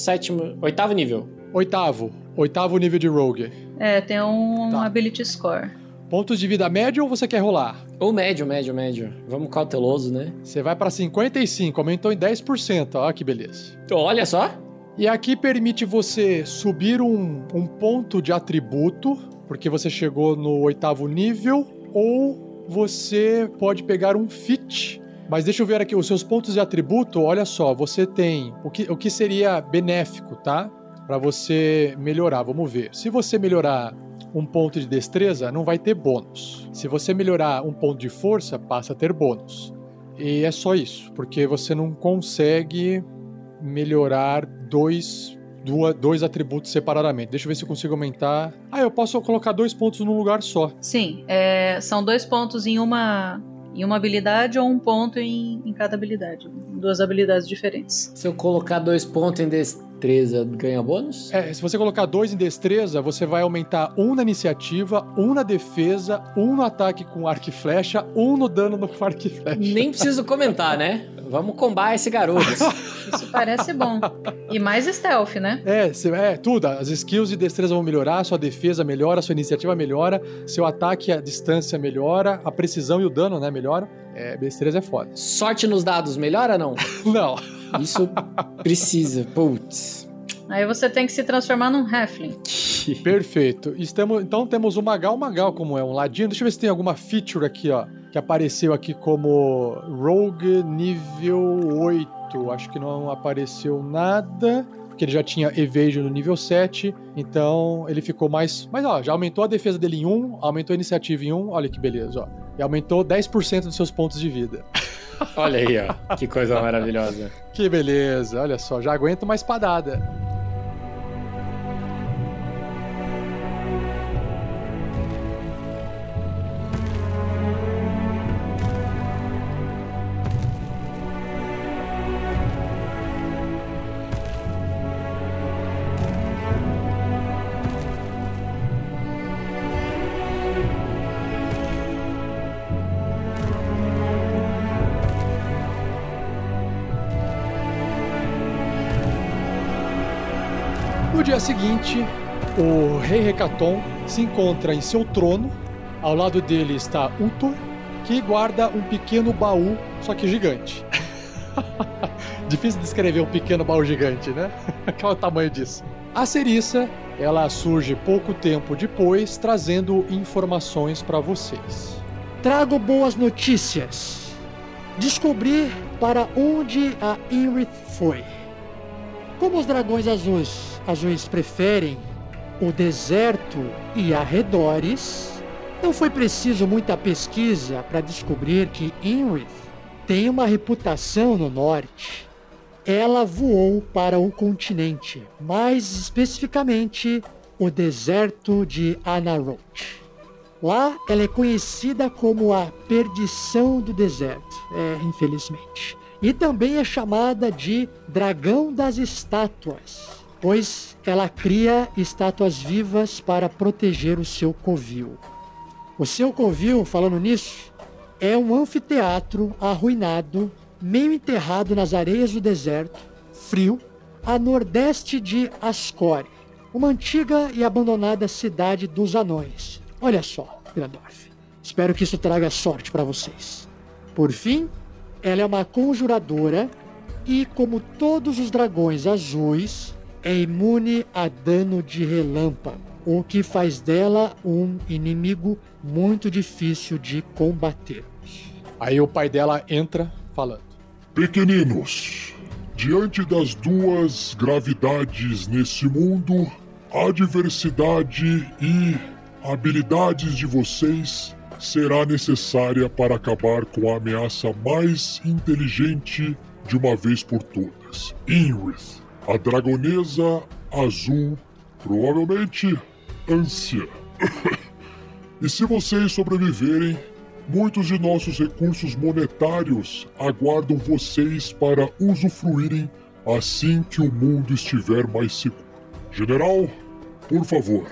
Sétimo. Oitavo nível. Oitavo. Oitavo nível de Rogue. É, tem um Tá. Ability Score. Pontos de vida médio ou você quer rolar? Ou médio, médio, médio. Vamos cauteloso, né? Você vai pra 55, aumentou em 10%. Olha que beleza. Olha só. E aqui permite você subir um, um ponto de atributo, porque você chegou no oitavo nível, ou você pode pegar um fit. Mas deixa eu ver aqui, os seus pontos de atributo, olha só, você tem o que, o que seria benéfico, tá? Pra você melhorar, vamos ver. Se você melhorar um ponto de destreza, não vai ter bônus. Se você melhorar um ponto de força, passa a ter bônus. E é só isso, porque você não consegue melhorar dois, dua- dois atributos separadamente. Deixa eu ver se eu consigo aumentar. Ah, eu posso colocar dois pontos num lugar só. Sim, é, são dois pontos em uma, em uma habilidade ou um ponto em, em cada habilidade. Duas habilidades diferentes. Se eu colocar dois pontos em destreza, ganha bônus? É, se você colocar dois em destreza, você vai aumentar um na iniciativa, um na defesa, um no ataque com arco e flecha, um no dano no arco e flecha. Nem preciso comentar, né? Vamos combar esse garoto. Isso parece bom. E mais stealth, né? É, cê- é, tudo. As skills de destreza vão melhorar, sua defesa melhora, sua iniciativa melhora, seu ataque à distância melhora, a precisão e o dano, né, melhora. É, destreza é foda. Sorte nos dados, melhora ou não? Não. Isso precisa. Putz. Aí você tem que se transformar num halfling. Perfeito. Estamos, então temos o Magal Magal como é um ladino. Deixa eu ver se tem alguma feature aqui, ó, que apareceu aqui como Rogue nível 8. Acho que não apareceu nada. Porque ele já tinha Evasion no nível 7, então ele ficou mais. Mas ó, já aumentou a defesa dele em 1, aumentou a iniciativa em 1, olha que beleza, ó. E aumentou 10% dos seus pontos de vida. Olha aí, ó. Que coisa maravilhosa. Que beleza, olha só, já aguenta uma espadada. Seguinte, o rei Recaton se encontra em seu trono. Ao lado dele está Utor, que guarda um pequeno baú, só que gigante. Difícil descrever um pequeno baú gigante, né? Qual é o tamanho disso? A Cerissa, ela surge pouco tempo depois, trazendo informações para vocês. Trago boas notícias. Descobri para onde a Inrith foi. Como os dragões azuis, azuis preferem o deserto e arredores, não foi preciso muita pesquisa para descobrir que Inrith tem uma reputação no norte. Ela voou para o continente, mais especificamente o deserto de Anarot. Lá ela é conhecida como a perdição do deserto, é, infelizmente. E também é chamada de dragão das estátuas, pois ela cria estátuas vivas para proteger o seu covil. O seu covil, falando nisso, é um anfiteatro arruinado, meio enterrado nas areias do deserto, frio, a nordeste de Ascore, uma antiga e abandonada cidade dos anões. Olha só, Grandorf. Espero que isso traga sorte para vocês. Por fim, ela é uma conjuradora e, como todos os dragões azuis, é imune a dano de relâmpago, o que faz dela um inimigo muito difícil de combater. Aí o pai dela entra falando. Pequeninos, diante das duas gravidades nesse mundo, a diversidade e habilidades de vocês será necessária para acabar com a ameaça mais inteligente de uma vez por todas. Inrith, a dragonesa azul, provavelmente ânsia. e se vocês sobreviverem, muitos de nossos recursos monetários aguardam vocês para usufruírem assim que o mundo estiver mais seguro. General, por favor,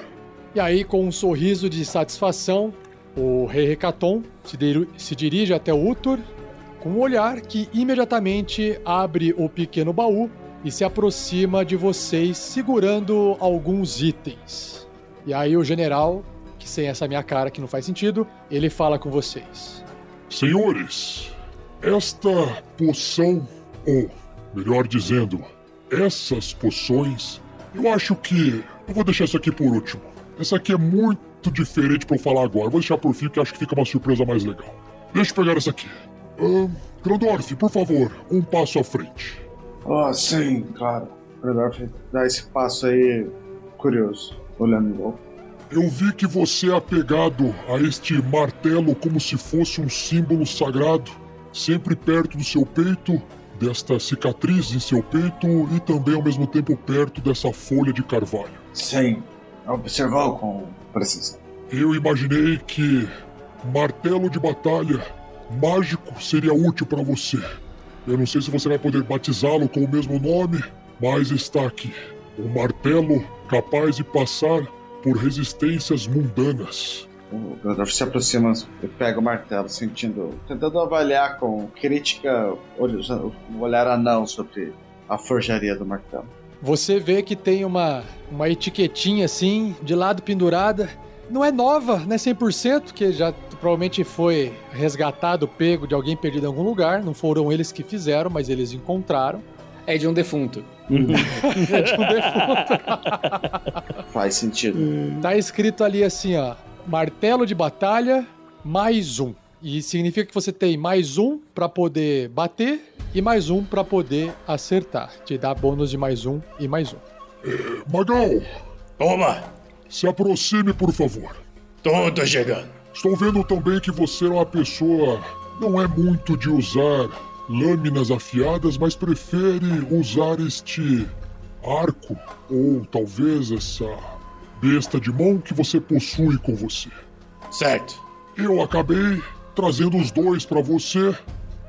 E aí, com um sorriso de satisfação, o rei Recaton se, se dirige até o Utor com um olhar que imediatamente abre o pequeno baú e se aproxima de vocês segurando alguns itens. E aí o general, que sem essa minha cara que não faz sentido, ele fala com vocês. Senhores, esta poção, ou melhor dizendo, essas poções, eu acho que. Eu vou deixar isso aqui por último. Essa aqui é muito diferente pra eu falar agora. Vou deixar por fim que acho que fica uma surpresa mais legal. Deixa eu pegar essa aqui. Ahn, Grandorf, por favor, um passo à frente. Oh, sim, claro. Rudolph dá esse passo aí curioso, olhando em volta. Eu vi que você é apegado a este martelo como se fosse um símbolo sagrado, sempre perto do seu peito, desta cicatriz em seu peito e também ao mesmo tempo perto dessa folha de carvalho. Sim, observou com precisão. Eu imaginei que martelo de batalha mágico seria útil para você. Eu não sei se você vai poder batizá-lo com o mesmo nome, mas está aqui. Um martelo capaz de passar por resistências mundanas. O Gandalf se aproxima e pega o martelo, sentindo. tentando avaliar com crítica o olhar anão sobre a forjaria do martelo. Você vê que tem uma, uma etiquetinha assim, de lado pendurada. Não é nova, não é 100%, que já provavelmente foi resgatado, pego de alguém perdido em algum lugar. Não foram eles que fizeram, mas eles encontraram. É de um defunto. É de um defunto. Faz sentido. Tá escrito ali assim, ó. Martelo de batalha, mais um. E significa que você tem mais um pra poder bater e mais um pra poder acertar. Te dá bônus de mais um e mais um. Magal, Oba, se aproxime, por favor. tô, tô chegando. Estou vendo também que você é uma pessoa. não é muito de usar lâminas afiadas, mas prefere usar este arco, ou talvez essa besta de mão que você possui com você. Certo. Eu acabei trazendo os dois para você,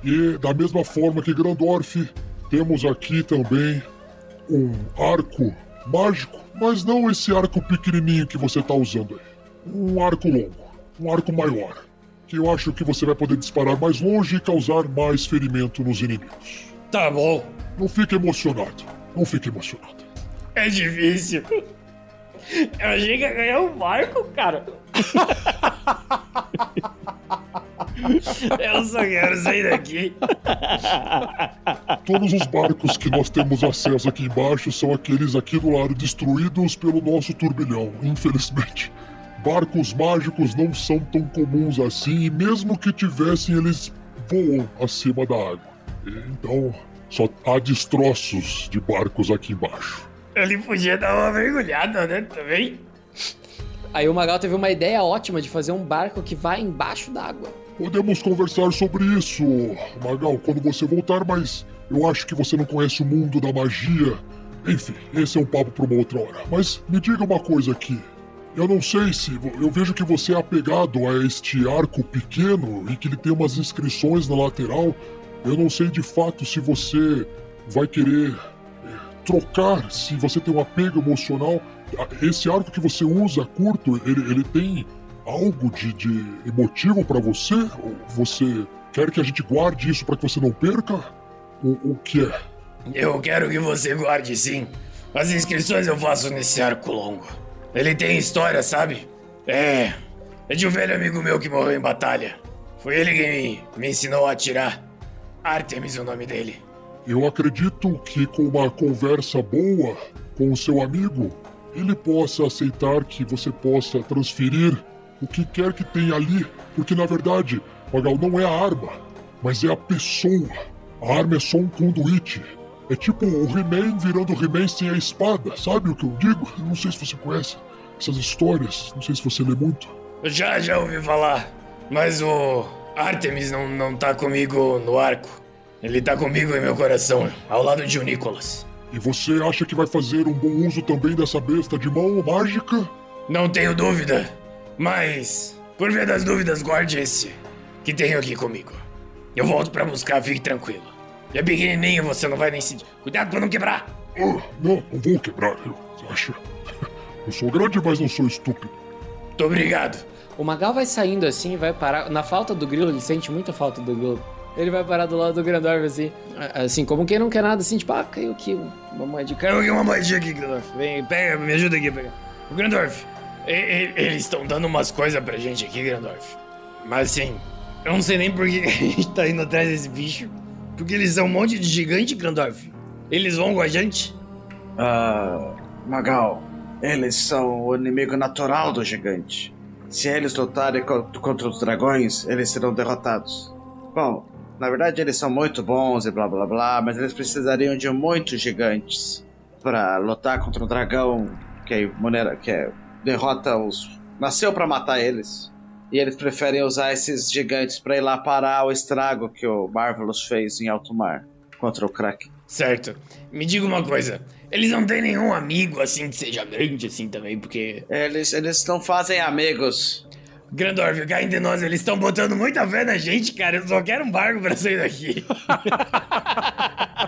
e da mesma forma que Grandorf, temos aqui também um arco mágico, mas não esse arco pequenininho que você tá usando aí. Um arco longo, um arco maior, que eu acho que você vai poder disparar mais longe e causar mais ferimento nos inimigos. Tá bom. Não fique emocionado, não fique emocionado. É difícil. Eu achei que ia ganhar um barco, cara. Eu só quero sair daqui. Todos os barcos que nós temos acesso aqui embaixo são aqueles aqui do lado destruídos pelo nosso turbilhão, infelizmente. Barcos mágicos não são tão comuns assim, e mesmo que tivessem, eles voam acima da água. Então, só há destroços de barcos aqui embaixo. Ele podia dar uma mergulhada, né? Também. Aí o Magal teve uma ideia ótima de fazer um barco que vai embaixo d'água. Podemos conversar sobre isso, Magal, quando você voltar, mas eu acho que você não conhece o mundo da magia. Enfim, esse é um papo para uma outra hora. Mas me diga uma coisa aqui. Eu não sei se. Eu vejo que você é apegado a este arco pequeno e que ele tem umas inscrições na lateral. Eu não sei de fato se você vai querer eh, trocar, se você tem um apego emocional. Ah, Esse arco que você usa curto, ele, ele tem algo de, de emotivo para você? Ou você quer que a gente guarde isso para que você não perca? O, o que é? Eu quero que você guarde sim. As inscrições eu faço nesse arco longo. Ele tem história, sabe? É. É de um velho amigo meu que morreu em batalha. Foi ele que me, me ensinou a atirar. Artemis é o nome dele. Eu acredito que com uma conversa boa com o seu amigo, ele possa aceitar que você possa transferir o que quer que tenha ali, porque na verdade, Magal não é a arma, mas é a pessoa. A arma é só um conduíte. É tipo o He-Man virando He-Man sem a espada, sabe o que eu digo? Não sei se você conhece essas histórias, não sei se você lê muito. Já, já ouvi falar. Mas o Artemis não, não tá comigo no arco. Ele tá comigo em meu coração, ao lado de o Nicholas. E você acha que vai fazer um bom uso também dessa besta de mão mágica? Não tenho dúvida. Mas, por via das dúvidas, guarde esse que tenho aqui comigo. Eu volto pra buscar, fique tranquilo. E é pequenininho, você não vai nem se... Cuidado pra não quebrar. Ah, não, não vou quebrar, eu, você acha? Eu sou grande, mas não sou estúpido. Muito obrigado. O Magal vai saindo assim, vai parar. Na falta do grilo, ele sente muita falta do grilo. Ele vai parar do lado do Grandorf, assim. Assim, como quem não quer nada, assim, tipo, ah, caiu aqui uma moedinha. Caiu aqui uma moedinha aqui, Grandorf. Vem, pega, me ajuda aqui a pegar. O Grandorf, eles estão dando umas coisas pra gente aqui, Grandorf. Mas assim, eu não sei nem por que a gente tá indo atrás desse bicho. Porque eles são um monte de gigante, Grandorf. Eles vão com a gente? Ah, Magal, eles são o inimigo natural do gigante. Se eles lutarem co- contra os dragões, eles serão derrotados. Bom, na verdade eles são muito bons e blá blá blá, mas eles precisariam de muitos gigantes para lutar contra um dragão que é, que é derrota os. nasceu para matar eles. E eles preferem usar esses gigantes para ir lá parar o estrago que o Marvelous fez em alto mar contra o Kraken. Certo. Me diga uma coisa. Eles não têm nenhum amigo assim que seja grande assim também, porque. Eles, eles não fazem amigos. Grandorf, cá entre nós, eles estão botando muita fé na gente, cara. Eu só quero um barco pra sair daqui.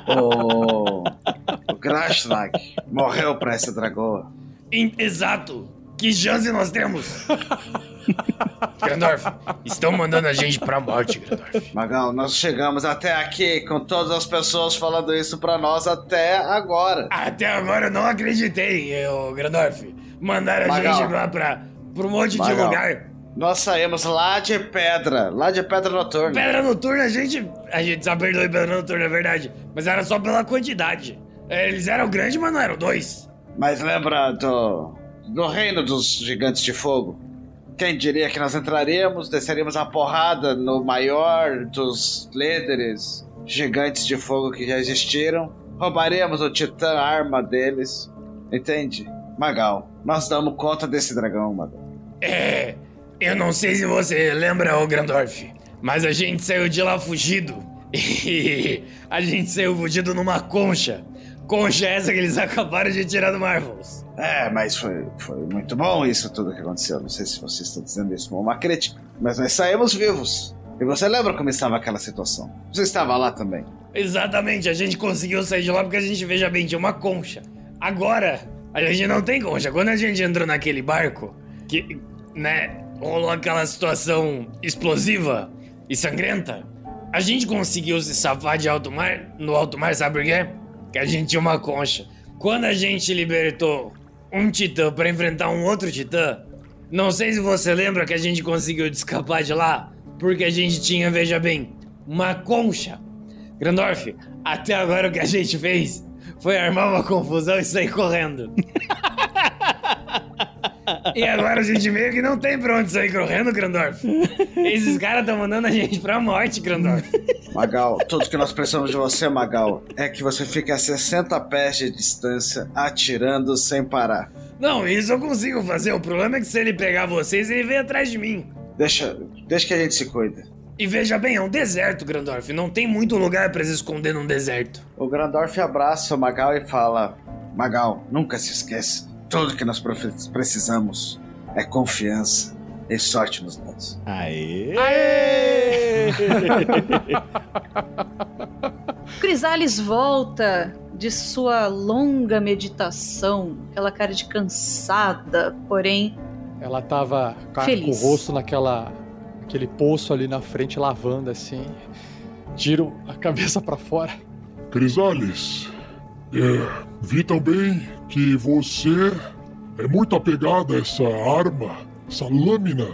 O, o Grashnak morreu pra essa dragoa. Em- Exato. Que chance nós temos? Grandorf, estão mandando a gente pra morte, Grandorf. Magal, nós chegamos até aqui com todas as pessoas falando isso pra nós até agora. Até agora eu não acreditei, eu, Grandorf. Mandaram a Magal. gente lá pra, pra um monte de Magal. lugar. Nós saímos lá de pedra, lá de pedra noturna. Pedra noturna, a gente. A gente só perdoou em pedra noturna, é verdade. Mas era só pela quantidade. Eles eram grandes, mas não eram dois. Mas lembra do, do reino dos gigantes de fogo? Quem diria que nós entraríamos, desceríamos a porrada no maior dos líderes gigantes de fogo que já existiram, roubaríamos o titã arma deles, entende? Magal, nós damos conta desse dragão, Magal. É. Eu não sei se você lembra, ô Grandorf, mas a gente saiu de lá fugido. A gente saiu fugido numa concha. Concha essa que eles acabaram de tirar do Marvels. É, mas foi, foi muito bom isso tudo que aconteceu. Não sei se vocês estão dizendo isso como uma crítica, mas nós saímos vivos. E você lembra como estava aquela situação? Você estava lá também. Exatamente, a gente conseguiu sair de lá porque a gente, veja bem, tinha uma concha. Agora, a gente não tem concha. Quando a gente entrou naquele barco, que, né, rolou aquela situação explosiva e sangrenta, a gente conseguiu se safar de alto mar, no alto mar, sabe por quê? Que a gente tinha uma concha. quando a gente libertou um titã pra enfrentar um outro titã, não sei se você lembra que a gente conseguiu escapar de lá, porque a gente tinha, veja bem, uma concha. Grandorf, até agora o que a gente fez foi armar uma confusão e sair correndo. E agora a gente meio que não tem pra onde sair correndo, Grandorf. Esses caras estão mandando a gente pra morte, Grandorf. Magal, tudo que nós precisamos de você, Magal, é que você fique a 60 pés de distância, atirando sem parar. Não, isso eu consigo fazer. O problema é que se ele pegar vocês, ele vem atrás de mim. Deixa, deixa que a gente se cuida. E veja bem, é um deserto, Grandorf. Não tem muito lugar pra se esconder num deserto. O Grandorf abraça o Magal e fala: Magal, nunca se esqueça. Tudo que nós pre- precisamos é confiança e sorte nos dados. Aê! Crisales volta de sua longa meditação, aquela cara de cansada, porém Ela tava ca- com o rosto naquela aquele poço ali na frente lavando assim. Tiro a cabeça pra fora. Crisales, é, vi também que você é muito apegada a essa arma, essa lâmina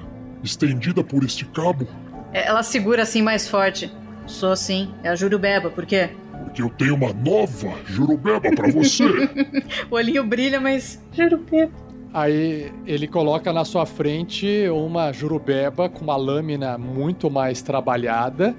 estendida por este cabo, é, ela segura assim mais forte. Sou sim, é a Jurubeba, por quê? porque eu tenho uma nova jurubeba pra você. O olhinho brilha, mas. Jurubeba. Aí ele coloca na sua frente uma jurubeba com uma lâmina muito mais trabalhada,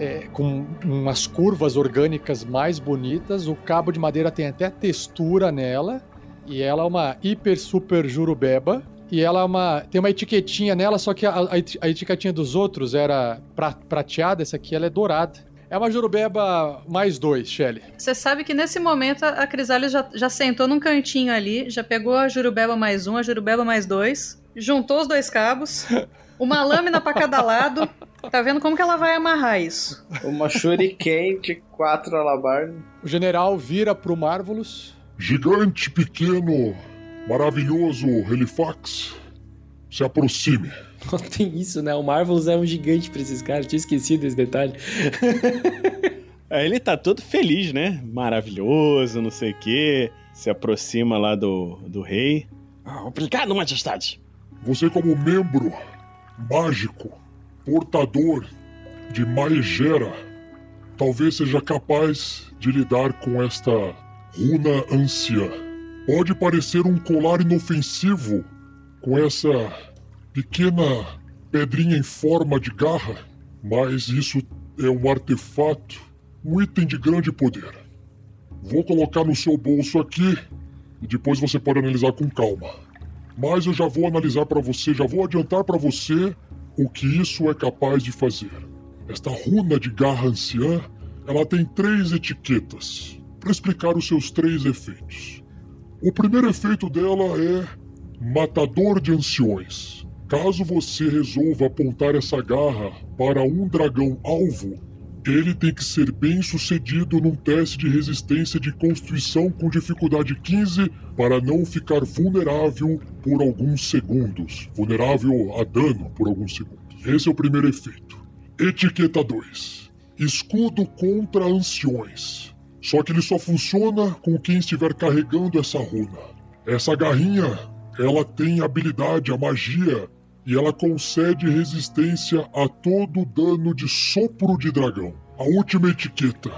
é, com umas curvas orgânicas mais bonitas. O cabo de madeira tem até textura nela. E ela é uma hiper super jurubeba. E ela é uma, tem uma etiquetinha nela, só que a, a eti- a etiquetinha dos outros era pra- prateada, essa aqui ela é dourada. É uma jurubeba mais dois, Shelly. Você sabe que nesse momento a a Crisales já, já sentou num cantinho ali, já pegou a Jurubeba mais um, a Jurubeba mais dois, juntou os dois cabos, uma lâmina pra cada lado. Tá vendo como que ela vai amarrar isso? Uma shuriken de quatro alabardas. O general vira pro Marvelous. Gigante, pequeno, maravilhoso Helifax, se aproxime. Não tem isso, né? O Marvelous é um gigante pra esses caras. Tinha esquecido esse detalhe. Aí ele tá todo feliz, né? Maravilhoso, não sei o quê. Se aproxima lá do, do rei. Ah, Obrigado, majestade. Você, como membro mágico, portador de Maegera, talvez seja capaz de lidar com esta runa anciã. Pode parecer um colar inofensivo com essa pequena pedrinha em forma de garra, mas isso é um artefato, um item de grande poder. Vou colocar no seu bolso aqui e depois você pode analisar com calma. Mas eu já vou analisar para você, já vou adiantar para você o que isso é capaz de fazer. Esta runa de garra anciã, ela tem três etiquetas para explicar os seus três efeitos. O primeiro efeito dela é matador de anciões. Caso você resolva apontar essa garra para um dragão alvo, ele tem que ser bem sucedido num teste de resistência de constituição com dificuldade 15 para não ficar vulnerável por alguns segundos. Vulnerável a dano por alguns segundos. Esse é o primeiro efeito. Etiqueta 2. Escudo contra anciões. Só que ele só funciona com quem estiver carregando essa runa. Essa garrinha, ela tem habilidade, a magia, e ela concede resistência a todo dano de sopro de dragão. A última etiqueta: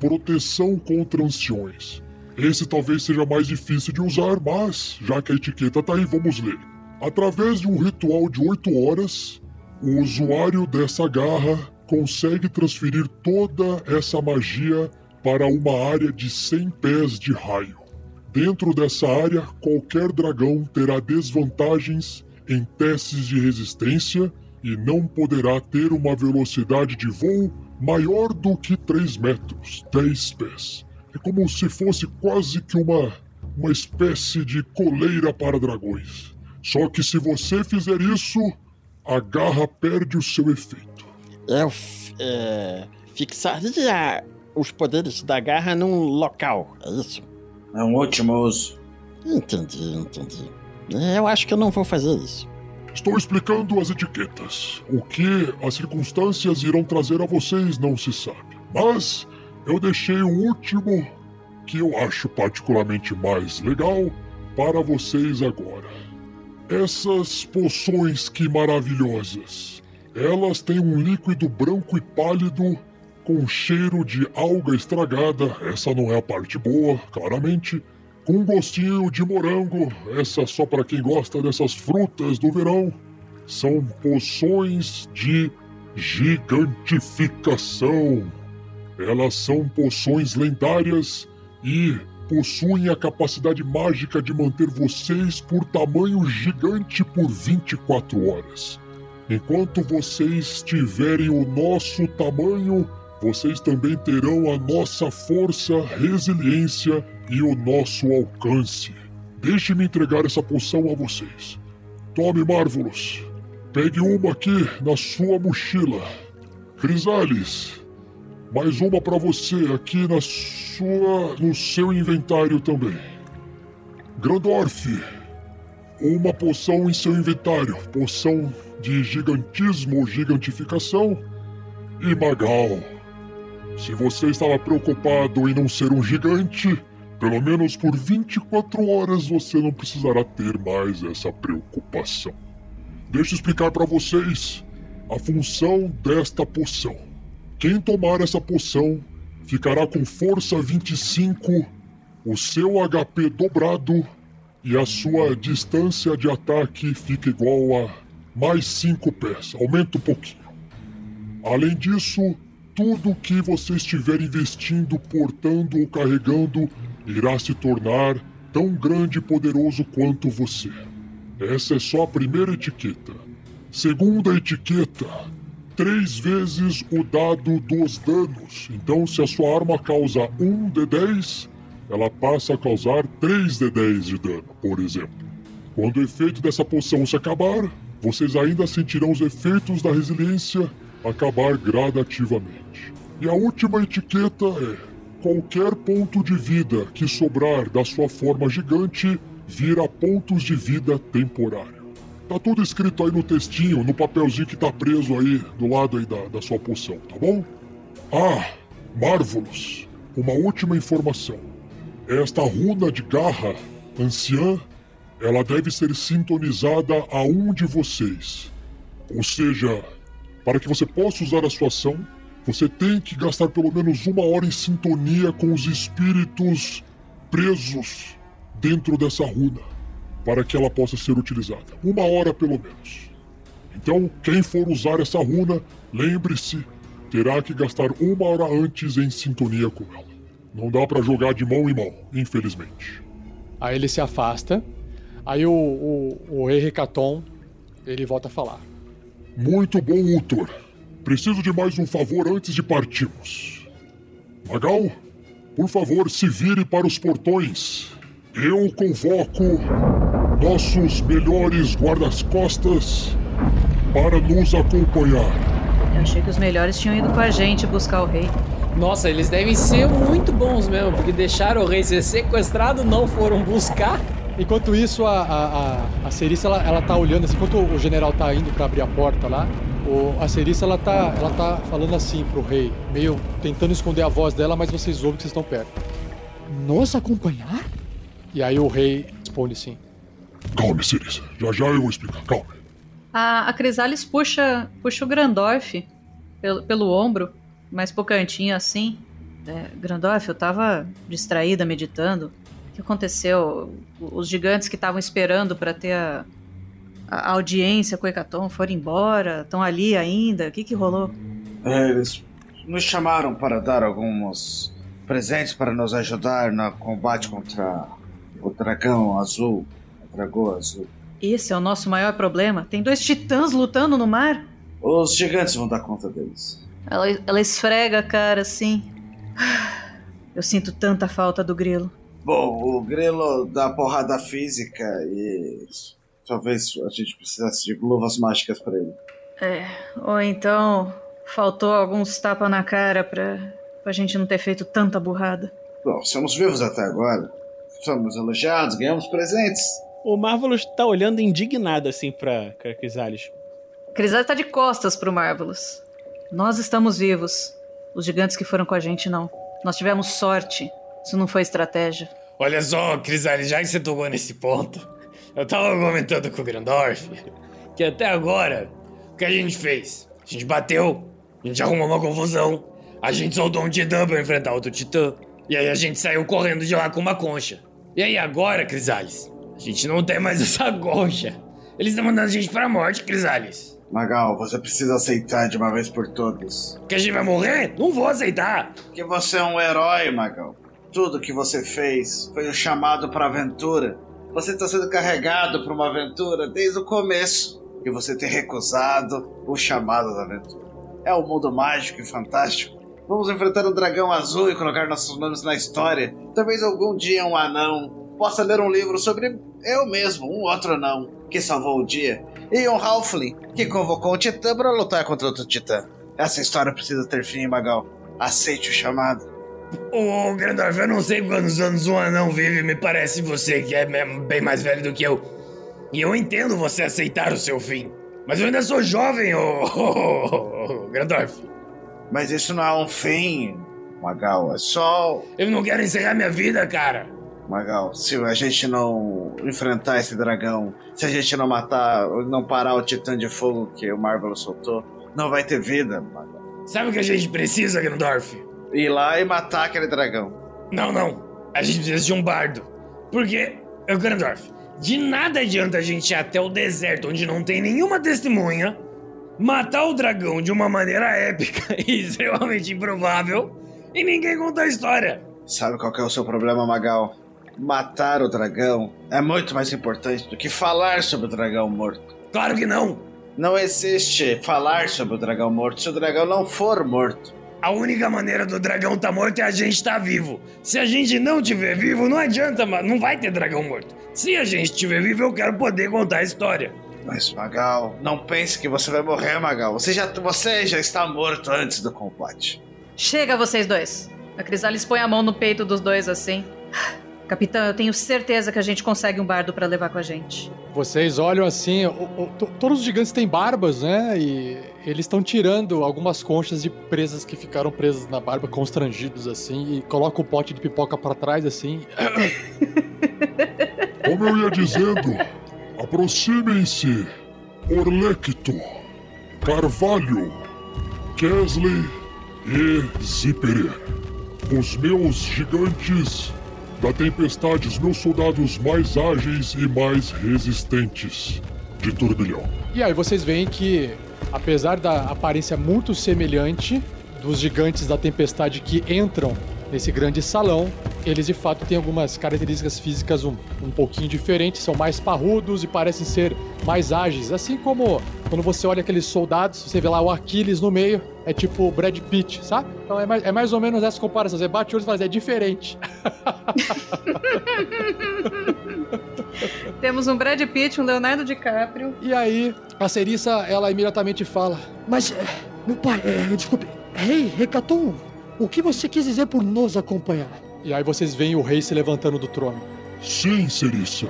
proteção contra anciões. Esse talvez seja mais difícil de usar, mas já que a etiqueta tá aí, vamos ler. Através de um ritual de 8 horas, o usuário dessa garra consegue transferir toda essa magia para uma área de 100 pés de raio. Dentro dessa área, qualquer dragão terá desvantagens em testes de resistência e não poderá ter uma velocidade de voo maior do que 3 metros, 10 pés. É como se fosse quase que uma, uma espécie de coleira para dragões. Só que se você fizer isso, a garra perde o seu efeito. Eu f- é, fixaria os poderes da garra num local, é isso? É um último uso. Entendi, entendi. É, Eu acho que eu não vou fazer isso. Estou explicando as etiquetas. O que as circunstâncias irão trazer a vocês não se sabe. Mas eu deixei o último que eu acho particularmente mais legal para vocês agora. Essas poções que maravilhosas. Elas têm um líquido branco e pálido com cheiro de alga estragada. Essa não é a parte boa, claramente. Com gostinho de morango. Essa só para quem gosta dessas frutas do verão. São poções de gigantificação. Elas são poções lendárias e possuem a capacidade mágica de manter vocês por tamanho gigante por 24 horas. Enquanto vocês tiverem o nosso tamanho, vocês também terão a nossa força, resiliência e o nosso alcance. Deixe-me entregar essa poção a vocês. Tome, Marvelous. Pegue uma aqui na sua mochila. Crisales, mais uma para você aqui na sua, no seu inventário também. Grandorf, uma poção em seu inventário, poção de gigantismo ou gigantificação. E Magal, se você estava preocupado em não ser um gigante, pelo menos por 24 horas você não precisará ter mais essa preocupação. Deixa eu explicar para vocês a função desta poção. Quem tomar essa poção ficará com força 25, o seu HP dobrado e a sua distância de ataque fica igual a mais 5 pés. Aumenta um pouquinho. Além disso, tudo que você estiver investindo, portando ou carregando irá se tornar tão grande e poderoso quanto você. Essa é só a primeira etiqueta. Segunda etiqueta: três vezes o dado dos danos. Então, se a sua arma causa 1 de 10, ela passa a causar 3 de 10 de dano, por exemplo. Quando o efeito dessa poção se acabar, vocês ainda sentirão os efeitos da resiliência acabar gradativamente. E a última etiqueta é: qualquer ponto de vida que sobrar da sua forma gigante vira pontos de vida temporário. Tá tudo escrito aí no textinho, no papelzinho que tá preso aí do lado aí da, da sua poção, tá bom? Ah, Marvelous, uma última informação. Esta runa de garra, anciã, ela deve ser sintonizada a um de vocês. Ou seja, para que você possa usar a sua ação, você tem que gastar pelo menos uma hora em sintonia com os espíritos presos dentro dessa runa para que ela possa ser utilizada. Uma hora pelo menos. Então, quem for usar essa runa, lembre-se, terá que gastar uma hora antes em sintonia com ela. Não dá para jogar de mão em mão, infelizmente. Aí ele se afasta. Aí o, o, o rei Recaton, ele volta a falar. Muito bom, Utor. Preciso de mais um favor antes de partirmos. Magal, por favor, se vire para os portões. Eu convoco nossos melhores guardas-costas para nos acompanhar. Eu achei que os melhores tinham ido com a gente buscar o rei. Nossa, eles devem ser muito bons mesmo, porque deixaram o rei ser sequestrado, não foram buscar. Enquanto isso, a, a, a, a Cerissa, ela, ela tá olhando assim, enquanto o general tá indo para abrir a porta lá, o, a Cerissa, ela tá, ela tá falando assim pro rei, meio tentando esconder a voz dela, mas vocês ouvem que vocês estão perto. Nos acompanhar? E aí o rei responde assim. Calme, Cerissa. Já já eu vou explicar. Calme. A, a Crisales puxa, puxa o Grandorf pelo, pelo ombro, mais pro cantinho assim. É, Grandorf, eu tava distraída, meditando. O que aconteceu? Os gigantes que estavam esperando para ter a, a audiência com o Hecaton foram embora? Estão ali ainda? O que que rolou? É, eles nos chamaram para dar alguns presentes para nos ajudar no combate contra o dragão azul, a dragoa azul. Esse é o nosso maior problema. Tem dois titãs lutando no mar. Os gigantes vão dar conta deles. Ela, ela esfrega a cara assim. Eu sinto tanta falta do grilo. Bom, o grilo dá porrada física e talvez a gente precisasse de luvas mágicas para ele. É, ou então faltou alguns tapas na cara pra, pra gente não ter feito tanta burrada. Bom, somos vivos até agora. Somos elogiados, ganhamos presentes. O Marvelous tá olhando indignado assim pra pra Crisales. Crisales tá de costas pro Marvelous. Nós estamos vivos. Os gigantes que foram com a gente não. Nós tivemos sorte. Isso não foi estratégia. Olha só, Crisales, já que você tocou nesse ponto, eu tava comentando com o Grandorf que até agora, o que a gente fez? A gente bateu, a gente arrumou uma confusão, a gente soltou um titã pra enfrentar outro titã, e aí a gente saiu correndo de lá com uma concha. E aí agora, Crisales, a gente não tem mais essa concha. Eles estão mandando a gente pra morte, Crisales. Magal, você precisa aceitar de uma vez por todas. Que a gente vai morrer? Não vou aceitar. Que você é um herói, Magal. Tudo que você fez foi um chamado para aventura. Você está sendo carregado para uma aventura desde o começo. E você ter recusado o chamado da aventura. É um mundo mágico e fantástico. Vamos enfrentar um dragão azul e colocar nossos nomes na história. Talvez algum dia um anão possa ler um livro sobre eu mesmo, um outro anão, que salvou o dia. E um Halfling, que convocou um titã para lutar contra outro titã. Essa história precisa ter fim, Magal. Aceite o chamado. Ô, Grandorf, eu não sei quantos anos um anão vive, me parece você que é bem mais velho do que eu. E eu entendo você aceitar o seu fim. Mas eu ainda sou jovem, ô, ô, ô, ô Grandorf. Mas isso não é um fim, Magal. É só. Eu não quero encerrar minha vida, cara. Magal, se a gente não enfrentar esse dragão, se a gente não matar, não parar o titã de fogo que o Marvel soltou, não vai ter vida, Magal. Sabe o que a gente precisa, Grandorf? Ir lá e matar aquele dragão. Não, não. A gente precisa de um bardo. Porque, eu, Grandorf, de nada adianta a gente ir até o deserto onde não tem nenhuma testemunha, matar o dragão de uma maneira épica e extremamente improvável e ninguém contar a história. Sabe qual é o seu problema, Magal? Matar o dragão é muito mais importante do que falar sobre o dragão morto. Claro que não! Não existe falar sobre o dragão morto se o dragão não for morto. A única maneira do dragão estar tá morto é a gente estar tá vivo. Se a gente não estiver vivo, não adianta, não vai ter dragão morto. Se a gente estiver vivo, eu quero poder contar a história. Mas, Magal, não pense que você vai morrer, Magal. Você já, você já está morto antes do combate. Chega, vocês dois. A Crisales põe a mão no peito dos dois assim. Capitão, eu tenho certeza que a gente consegue um bardo para levar com a gente. Vocês olham assim, o, o, todos os gigantes têm barbas, né? E eles estão tirando algumas conchas de presas que ficaram presas na barba, constrangidos assim, e colocam o pote de pipoca para trás assim. Como eu ia dizendo, aproximem-se, Orlecto, Carvalho, Kesley e Zipperer. Os meus gigantes da tempestade, os meus soldados mais ágeis e mais resistentes de turbilhão. E aí vocês veem que, apesar da aparência muito semelhante dos gigantes da tempestade que entram nesse grande salão, eles de fato têm algumas características físicas um, um pouquinho diferentes, são mais parrudos e parecem ser mais ágeis. Assim como quando você olha aqueles soldados, você vê lá o Aquiles no meio, é tipo o Brad Pitt, sabe? Então é mais, é mais ou menos essa comparação. Você bate o olho e fala, é diferente. Temos um Brad Pitt, um Leonardo DiCaprio. E aí, a Cerissa, ela imediatamente fala: Mas, eh, meu pai, é, desculpe, rei, hey, Recaton, o que você quis dizer por nos acompanhar? E aí vocês veem o rei se levantando do trono. Sim, Cerissa.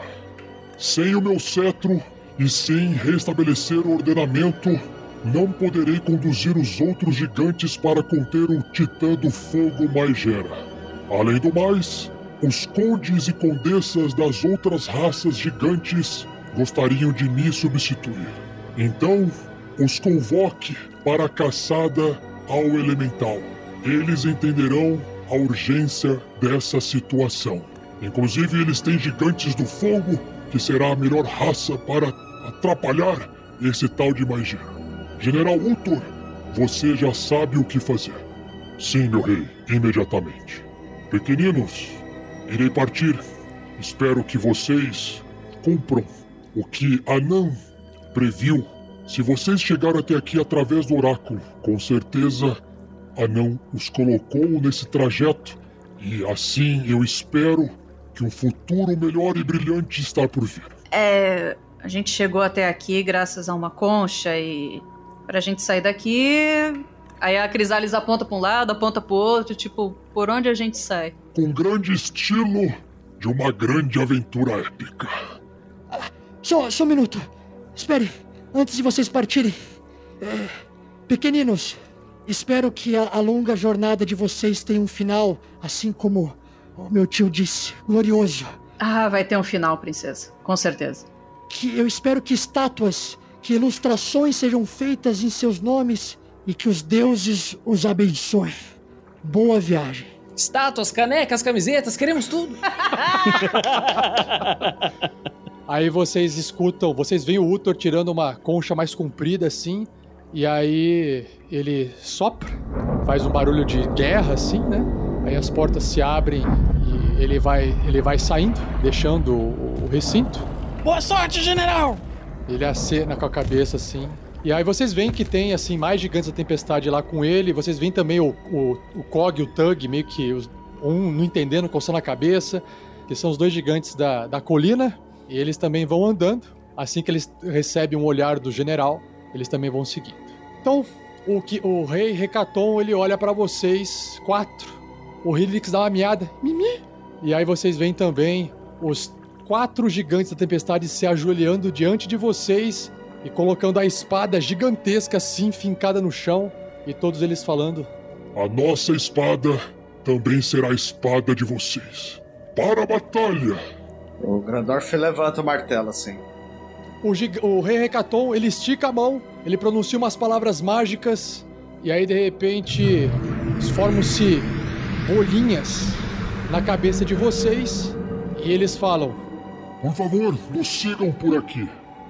Sem o meu cetro e sem restabelecer o ordenamento, não poderei conduzir os outros gigantes para conter o titã do fogo Maigera. Além do mais, os condes e condessas das outras raças gigantes gostariam de me substituir. Então, os convoque para a caçada ao elemental. Eles entenderão a urgência dessa situação. Inclusive, eles têm gigantes do fogo, que será a melhor raça para atrapalhar esse tal de magia. General Utor, você já sabe o que fazer. Sim, meu rei, imediatamente. Pequeninos, irei partir. Espero que vocês cumpram o que Anan previu. Se vocês chegaram até aqui através do oráculo, com certeza Anão os colocou nesse trajeto e assim eu espero que um futuro melhor e brilhante está por vir. É, a gente chegou até aqui graças a uma concha e pra gente sair daqui, aí a Crisales aponta para um lado, aponta para o outro, tipo, por onde a gente sai? Com grande estilo de uma grande aventura épica. Ah, só, só um minuto. Espere, antes de vocês partirem. É, pequeninos, Espero que a, a, longa jornada de vocês tenha um final, assim como o meu tio disse, glorioso. Ah, vai ter um final, princesa. Com certeza. Que eu espero que estátuas, que ilustrações sejam feitas em seus nomes e que os deuses os abençoem. Boa viagem. Estátuas, canecas, camisetas, queremos tudo. Aí vocês escutam, vocês veem o Utor tirando uma concha mais comprida assim, e aí ele sopra, faz um barulho de guerra assim, né? Aí as portas se abrem e ele vai, ele vai saindo, deixando o, o recinto. Boa sorte, general! Ele acena com a cabeça assim. E aí vocês veem que tem assim mais gigantes da tempestade lá com ele. Vocês veem também o, o, o Cog e o Tug, meio que os- um não entendendo, coçando a cabeça. Que são os dois gigantes da, da colina. E eles também vão andando. Assim que eles recebem um olhar do general, eles também vão seguindo. Então, o, que, o rei Recaton, ele olha pra vocês, quatro. O Hilix dá uma miada. Mimi. E aí vocês veem também os quatro gigantes da tempestade se ajoelhando diante de vocês e colocando a espada gigantesca assim fincada no chão e todos eles falando: A nossa espada também será a espada de vocês. Para a batalha! O Grandorf levanta o martelo assim. O, o rei Recaton, ele estica a mão, ele pronuncia umas palavras mágicas e aí de repente formam-se bolinhas na cabeça de vocês e eles falam: Por favor, nos sigam por aqui.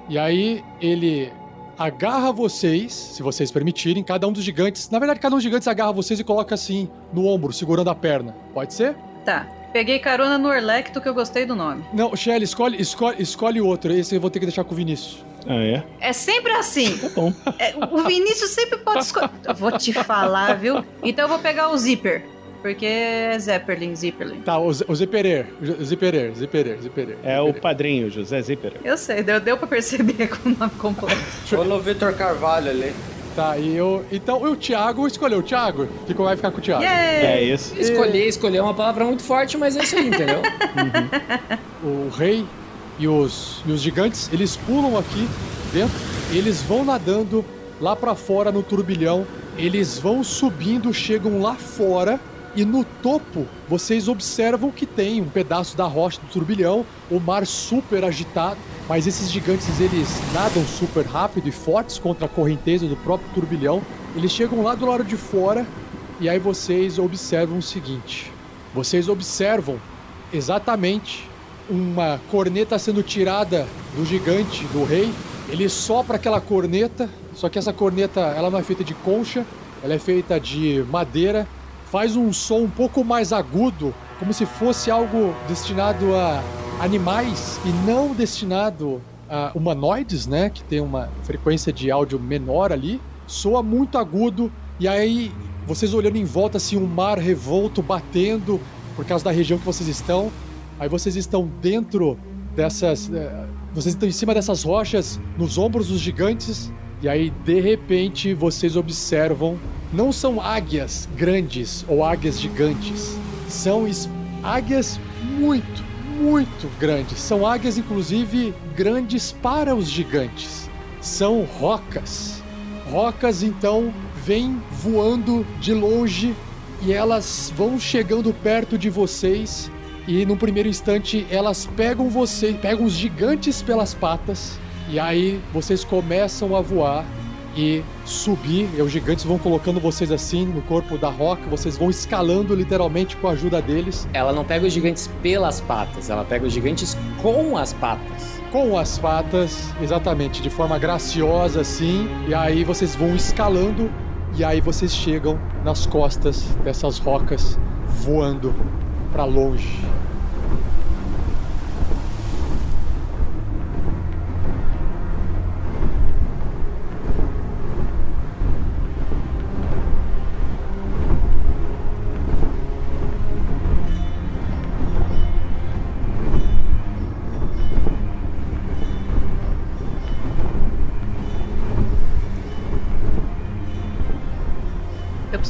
E aí ele agarra vocês, se vocês permitirem, cada um dos gigantes. Na verdade, cada um dos gigantes agarra vocês e coloca assim no ombro, segurando a perna. Pode ser? Tá. Peguei carona no Orlecto que eu gostei do nome. Não, Shelly, escolhe, escolhe, escolhe outro. Esse eu vou ter que deixar com o Vinícius. Ah, é? É sempre assim. Tá bom. É, o Vinícius sempre pode escolher. Vou te falar, viu? Então eu vou pegar o Zipper. Porque é Zeppelin, Zipperlin. Tá, o, Z- o Zipperer. O Zipperer, Zipperer, Zipperer. É o padrinho, José Zipper. Eu sei, deu, deu pra perceber com o nome completo. Foi no Vitor Carvalho ali. Tá, e eu. Então o Thiago escolheu. O Thiago. Ficou, vai ficar com o Thiago. Yay! É isso. Escolher, escolher é uma palavra muito forte, mas é isso aí, entendeu? o rei e os, e os gigantes, eles pulam aqui dentro, eles vão nadando lá pra fora no turbilhão, eles vão subindo, chegam lá fora e no topo vocês observam que tem um pedaço da rocha do turbilhão, o mar super agitado, mas esses gigantes eles nadam super rápido e fortes contra a correnteza do próprio turbilhão. Eles chegam lá do lado de fora e aí vocês observam o seguinte: vocês observam exatamente uma corneta sendo tirada do gigante, do rei. Ele sopra aquela corneta, só que essa corneta ela não é feita de concha, ela é feita de madeira. Faz um som um pouco mais agudo, como se fosse algo destinado a animais e não destinado a humanoides, né? Que tem uma frequência de áudio menor ali. Soa muito agudo e aí vocês olhando em volta assim um mar revolto batendo por causa da região que vocês estão. Aí vocês estão dentro dessas. eh, Vocês estão em cima dessas rochas, nos ombros dos gigantes. E aí, de repente, vocês observam. Não são águias grandes ou águias gigantes. São águias muito, muito grandes. São águias, inclusive, grandes para os gigantes. São rocas. Rocas, então, vêm voando de longe e elas vão chegando perto de vocês e no primeiro instante elas pegam você, pegam os gigantes pelas patas e aí vocês começam a voar e subir, e os gigantes vão colocando vocês assim no corpo da roca, vocês vão escalando literalmente com a ajuda deles, Ela não pega os gigantes pelas patas, ela pega os gigantes com as patas. com as patas, exatamente, de forma graciosa assim, e aí vocês vão escalando e aí vocês chegam nas costas dessas rocas voando para longe.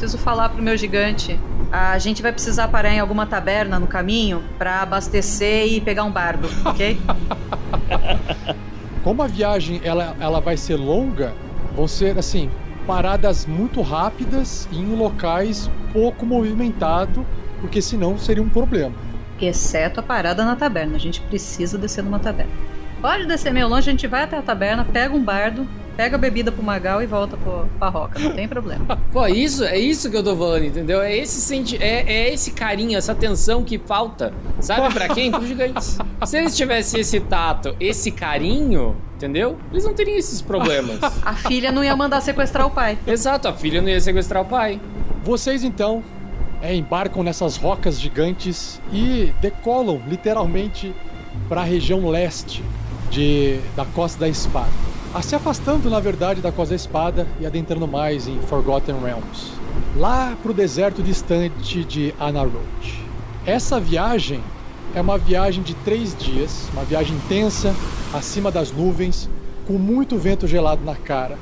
Preciso falar pro meu gigante. A gente vai precisar parar em alguma taberna no caminho pra abastecer e pegar um bardo, ok? Como a viagem ela, ela vai ser longa, vão ser assim paradas muito rápidas em locais pouco movimentados porque senão seria um problema. Exceto a parada na taberna. A gente precisa descer numa taberna. Pode descer meio longe, a gente vai até a taberna, pega um bardo, pega a bebida pro Magal e volta pro, pra roca. Não tem problema. Pô, isso, é isso que eu tô falando, entendeu? É esse, senti é, é esse carinho, essa atenção que falta. Sabe pra quem? Pros gigantes. Se eles tivessem esse tato, esse carinho, entendeu? Eles não teriam esses problemas. A filha não ia mandar sequestrar o pai. Exato, a filha não ia sequestrar o pai. Vocês então é, embarcam nessas rocas gigantes e decolam literalmente para a região leste de, da Costa da Espada. A se afastando, na verdade, da Costa da Espada e adentrando mais em Forgotten Realms, lá para o deserto distante de Anarod. Essa viagem é uma viagem de três dias, uma viagem intensa, acima das nuvens, com muito vento gelado na cara.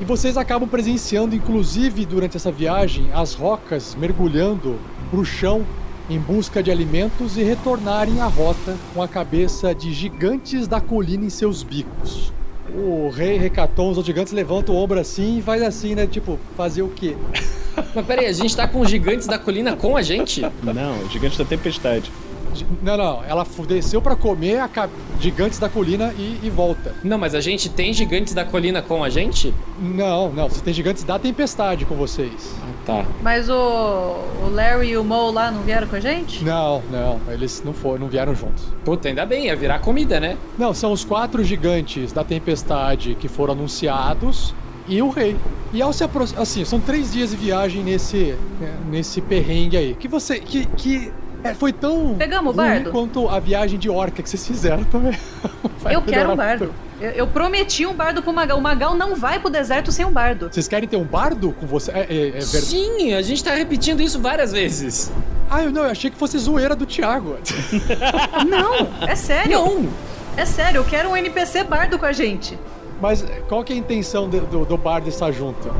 E vocês acabam presenciando, inclusive durante essa viagem, as rocas mergulhando para o chão em busca de alimentos e retornarem à rota com a cabeça de gigantes da colina em seus bicos. O rei recatou os gigantes levanta o ombro assim e faz assim, né? Tipo, fazer o quê? Mas peraí, a gente tá com os gigantes da colina com a gente? Não, os gigantes da tempestade. Não, não, ela desceu para comer a gigantes da colina e, e, volta. Não, mas a gente tem gigantes da colina com a gente? Não, não, você tem gigantes da tempestade com vocês. Tá. Mas o, o Larry e o Mo lá não vieram com a gente? Não, não, eles não foram, não vieram juntos. Puta, ainda bem, ia virar comida, né? Não, são os quatro gigantes da tempestade que foram anunciados e o rei. E ao se aproximar, assim, são três dias de viagem nesse, né, nesse perrengue aí. Que você, que, que é, foi tão Pegamos o bardo? quanto a viagem de orca que vocês fizeram também. eu quero um bardo. Eu, eu, prometi um bardo pro Magal. O Magal não vai pro deserto sem um bardo. Vocês querem ter um bardo com você? É, é, é Sim, a gente tá repetindo isso várias vezes. Ah, eu não, eu achei que fosse zoeira do Thiago. não, é sério. Não. É sério, eu quero um NPC bardo com a gente. Mas qual que é a intenção do, do, do bardo estar junto?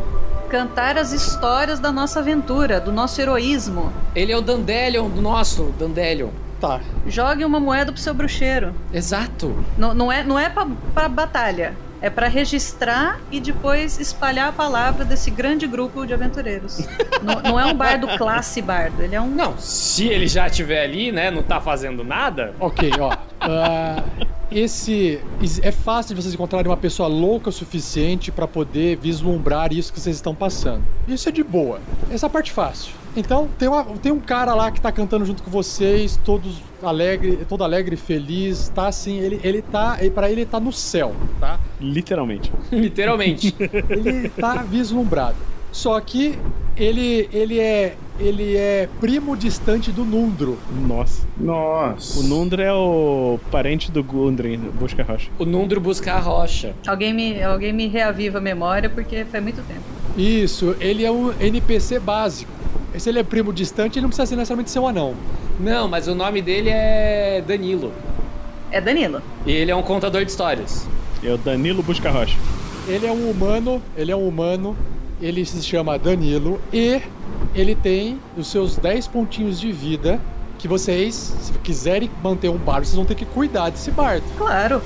Cantar as histórias da nossa aventura, do nosso heroísmo. Ele é o Dandelion do nosso, Dandelion. Tá. Jogue uma moeda pro seu bruxeiro. Exato. Não, não é, não é pra, pra batalha. É para registrar e depois espalhar a palavra desse grande grupo de aventureiros. não, não, é um bardo classe bardo, ele é um. Não, se ele já estiver ali, né, não tá fazendo nada. Ok, ó. Uh, esse é fácil de vocês encontrarem uma pessoa louca o suficiente para poder vislumbrar isso que vocês estão passando. Isso é de boa. Essa é a parte fácil. Então, tem, uma, tem um cara lá que tá cantando junto com vocês, todos alegre, todo alegre e feliz, tá assim, ele, ele tá, para ele tá no céu, tá? Literalmente. Literalmente. ele tá vislumbrado. Só que ele, ele é ele é primo distante do Nundro. Nossa. Nossa. O Nundro é o parente do Gundren, busca a rocha. O Nundro busca a rocha. Alguém me, alguém me reaviva a memória porque faz muito tempo. Isso, ele é um NPC básico. Se ele é primo distante, ele não precisa ser necessariamente ser um anão. Não, mas o nome dele é Danilo. É Danilo. E ele é um contador de histórias. É o Danilo Busca Rocha. Ele é um humano, ele é um humano ele se chama Danilo e ele tem os seus 10 pontinhos de vida que vocês, se quiserem manter um bardo, vocês vão ter que cuidar desse bardo. Claro.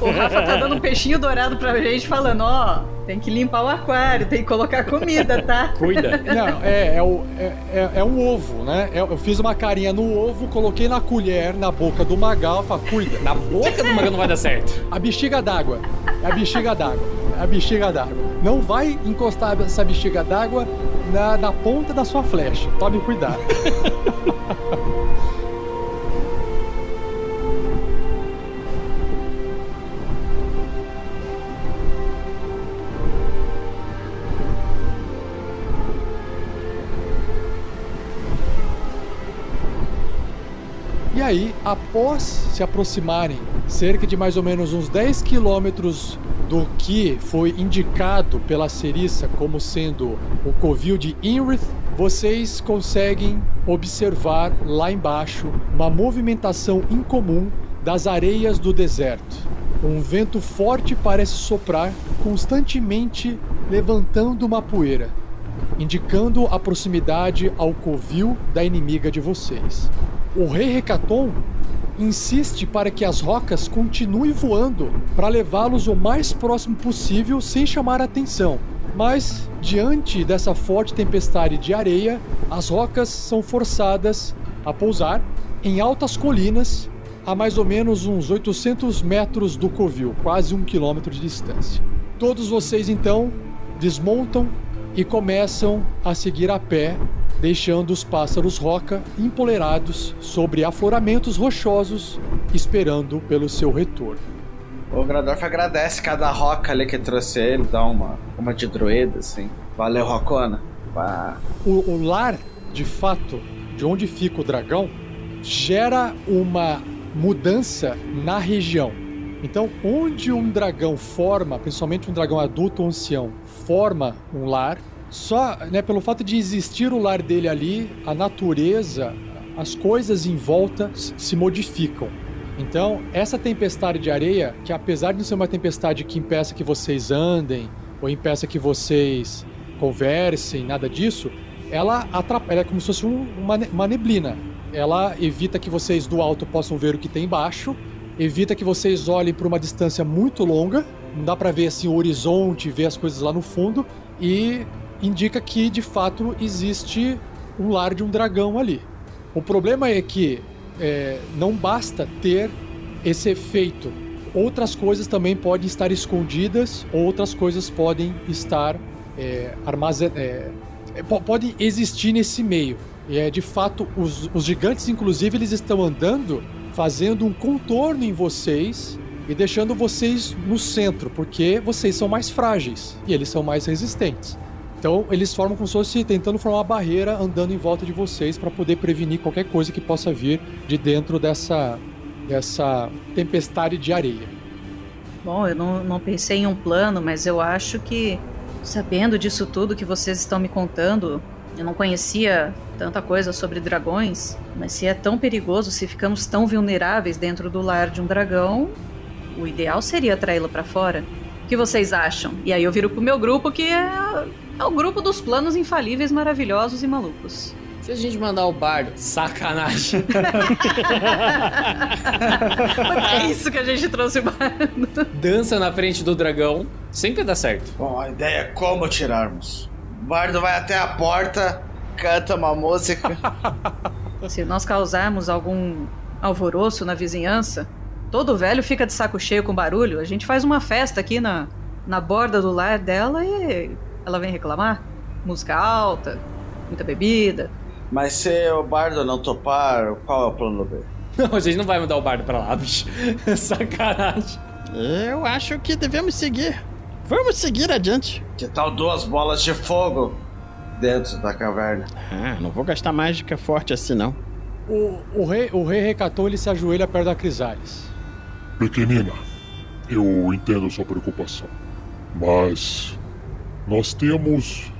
o Rafa tá dando um peixinho dourado pra gente, falando, ó, oh, tem que limpar o aquário, tem que colocar comida, tá? Cuida. Não, é, é, o, é, é, é um ovo, né? É, eu fiz uma carinha no ovo, coloquei na colher, na boca do Magal, falei, cuida. Na boca do Magal não vai dar certo. A bexiga d'água. É a bexiga d'água. É a bexiga d'água. Não vai encostar essa bexiga d'água na, na ponta da sua flecha. Tome cuidado. E aí, após se aproximarem cerca de mais ou menos uns 10 quilômetros do que foi indicado pela Cerissa como sendo o covil de Inrith, vocês conseguem observar lá embaixo uma movimentação incomum das areias do deserto. Um vento forte parece soprar constantemente, levantando uma poeira, indicando a proximidade ao covil da inimiga de vocês. O rei Recaton insiste para que as rocas continuem voando para levá-los o mais próximo possível sem chamar atenção. Mas, diante dessa forte tempestade de areia, as rocas são forçadas a pousar em altas colinas a mais ou menos uns 800 metros do covil, quase um quilômetro de distância. Todos vocês então desmontam e começam a seguir a pé, deixando os pássaros roca empolerados sobre afloramentos rochosos, esperando pelo seu retorno. O Grandorf agradece cada roca ali que trouxe ele, dá uma, uma de druida, assim. Valeu, Rocona. Pá. O, o lar, de fato, de onde fica o dragão, gera uma mudança na região. Então, onde um dragão forma, principalmente um dragão adulto ou ancião, forma um lar, só né, pelo fato de existir o lar dele ali, a natureza, as coisas em volta se modificam. Então, essa tempestade de areia, que apesar de não ser uma tempestade que impeça que vocês andem ou impeça que vocês conversem, nada disso, ela atrapalha, é como se fosse um, uma, uma neblina. Ela evita que vocês do alto possam ver o que tem embaixo, evita que vocês olhem por uma distância muito longa, não dá para ver assim o horizonte, ver as coisas lá no fundo e indica que de fato existe um lar de um dragão ali. O problema é que é, não basta ter esse efeito. Outras coisas também podem estar escondidas, outras coisas podem estar é, armazenadas. É, é podem existir nesse meio. E é de fato, os, os gigantes, inclusive, eles estão andando, fazendo um contorno em vocês e deixando vocês no centro, porque vocês são mais frágeis e eles são mais resistentes. Então eles formam como se fosse tentando formar uma barreira andando em volta de vocês para poder prevenir qualquer coisa que possa vir de dentro dessa, dessa tempestade de areia. Bom, eu não, não pensei em um plano, mas eu acho que, sabendo disso tudo que vocês estão me contando, eu não conhecia tanta coisa sobre dragões, mas se é tão perigoso, se ficamos tão vulneráveis dentro do lar de um dragão, o ideal seria traí-lo para fora. O que vocês acham? E aí eu viro pro meu grupo que é é o grupo dos planos infalíveis, maravilhosos e malucos. Se a gente mandar o bardo, sacanagem. é isso que a gente trouxe o bardo. Dança na frente do dragão, sempre dá certo. Bom, a ideia é como tirarmos. O bardo vai até a porta, canta uma música. Se nós causarmos algum alvoroço na vizinhança, todo velho fica de saco cheio com barulho. A gente faz uma festa aqui na, na borda do lar dela e ela vem reclamar? Música alta, muita bebida. Mas se o bardo não topar, qual é o plano B? Não, a gente não vai mudar o bardo pra lá, bicho. Sacanagem. Eu acho que devemos seguir. Vamos seguir adiante. Que tal duas bolas de fogo dentro da caverna? Ah, não vou gastar mágica forte assim, não. O, o, rei, o rei recatou ele se ajoelha perto da Crisales. Pequenina, eu entendo sua preocupação. Mas nós temos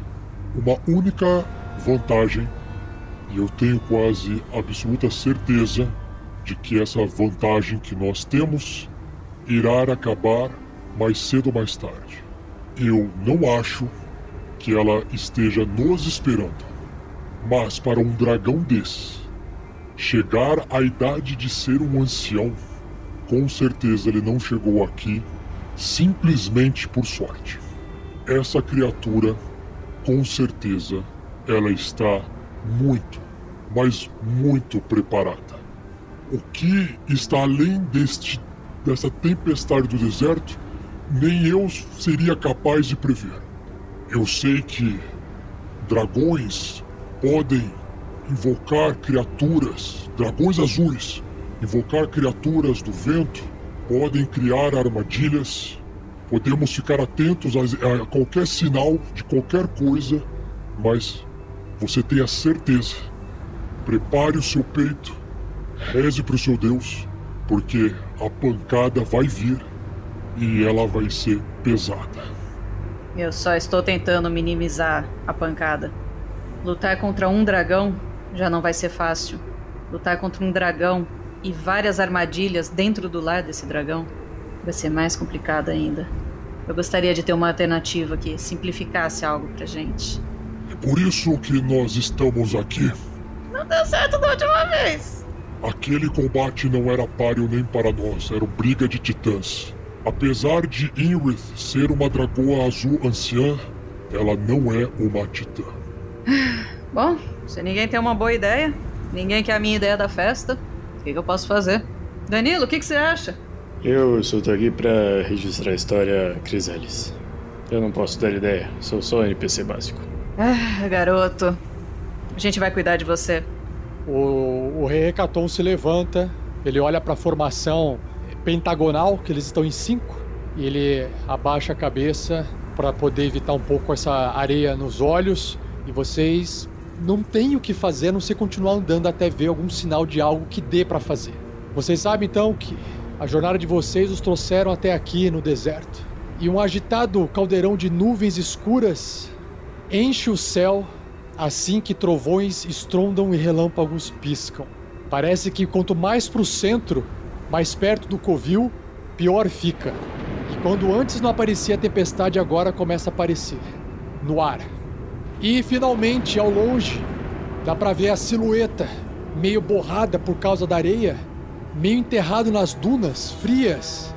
uma única vantagem e eu tenho quase absoluta certeza de que essa vantagem que nós temos irá acabar mais cedo ou mais tarde. Eu não acho que ela esteja nos esperando. Mas para um dragão desse chegar à idade de ser um ancião, com certeza ele não chegou aqui simplesmente por sorte. Essa criatura, com certeza, ela está muito, mas muito preparada. O que está além deste dessa tempestade do deserto, nem eu seria capaz de prever. Eu sei que dragões podem invocar criaturas, dragões azuis, invocar criaturas do vento, podem criar armadilhas Podemos ficar atentos a, a qualquer sinal de qualquer coisa, mas você tenha certeza. Prepare o seu peito, reze para o seu Deus, porque a pancada vai vir e ela vai ser pesada. Eu só estou tentando minimizar a pancada. Lutar contra um dragão já não vai ser fácil. Lutar contra um dragão e várias armadilhas dentro do lar desse dragão vai ser mais complicado ainda. Eu gostaria de ter uma alternativa que simplificasse algo pra gente. É por isso que nós estamos aqui. Não deu certo da última vez. Aquele combate não era páreo nem para nós, era briga de titãs. Apesar de Inrith ser uma dragoa azul anciã, ela não é uma titã. Bom, se ninguém tem uma boa ideia, ninguém quer a minha ideia da festa, o que, que eu posso fazer? Danilo, o que, que você acha? Eu tô aqui pra registrar a história Crisalis. Eu não posso dar ideia, sou só NPC básico. Ah, garoto. A gente vai cuidar de você. O, o rei Hecaton se levanta, ele olha para a formação pentagonal, que eles estão em cinco, e ele abaixa a cabeça para poder evitar um pouco essa areia nos olhos. E vocês não têm o que fazer a não ser continuar andando até ver algum sinal de algo que dê para fazer. Vocês sabem então que a jornada de vocês os trouxeram até aqui no deserto. E um agitado caldeirão de nuvens escuras enche o céu assim que trovões estrondam e relâmpagos piscam. Parece que quanto mais para o centro, mais perto do covil, pior fica. E quando antes não aparecia a tempestade, agora começa a aparecer no ar. E finalmente, ao longe, dá para ver a silhueta, meio borrada por causa da areia, meio enterrado nas dunas frias.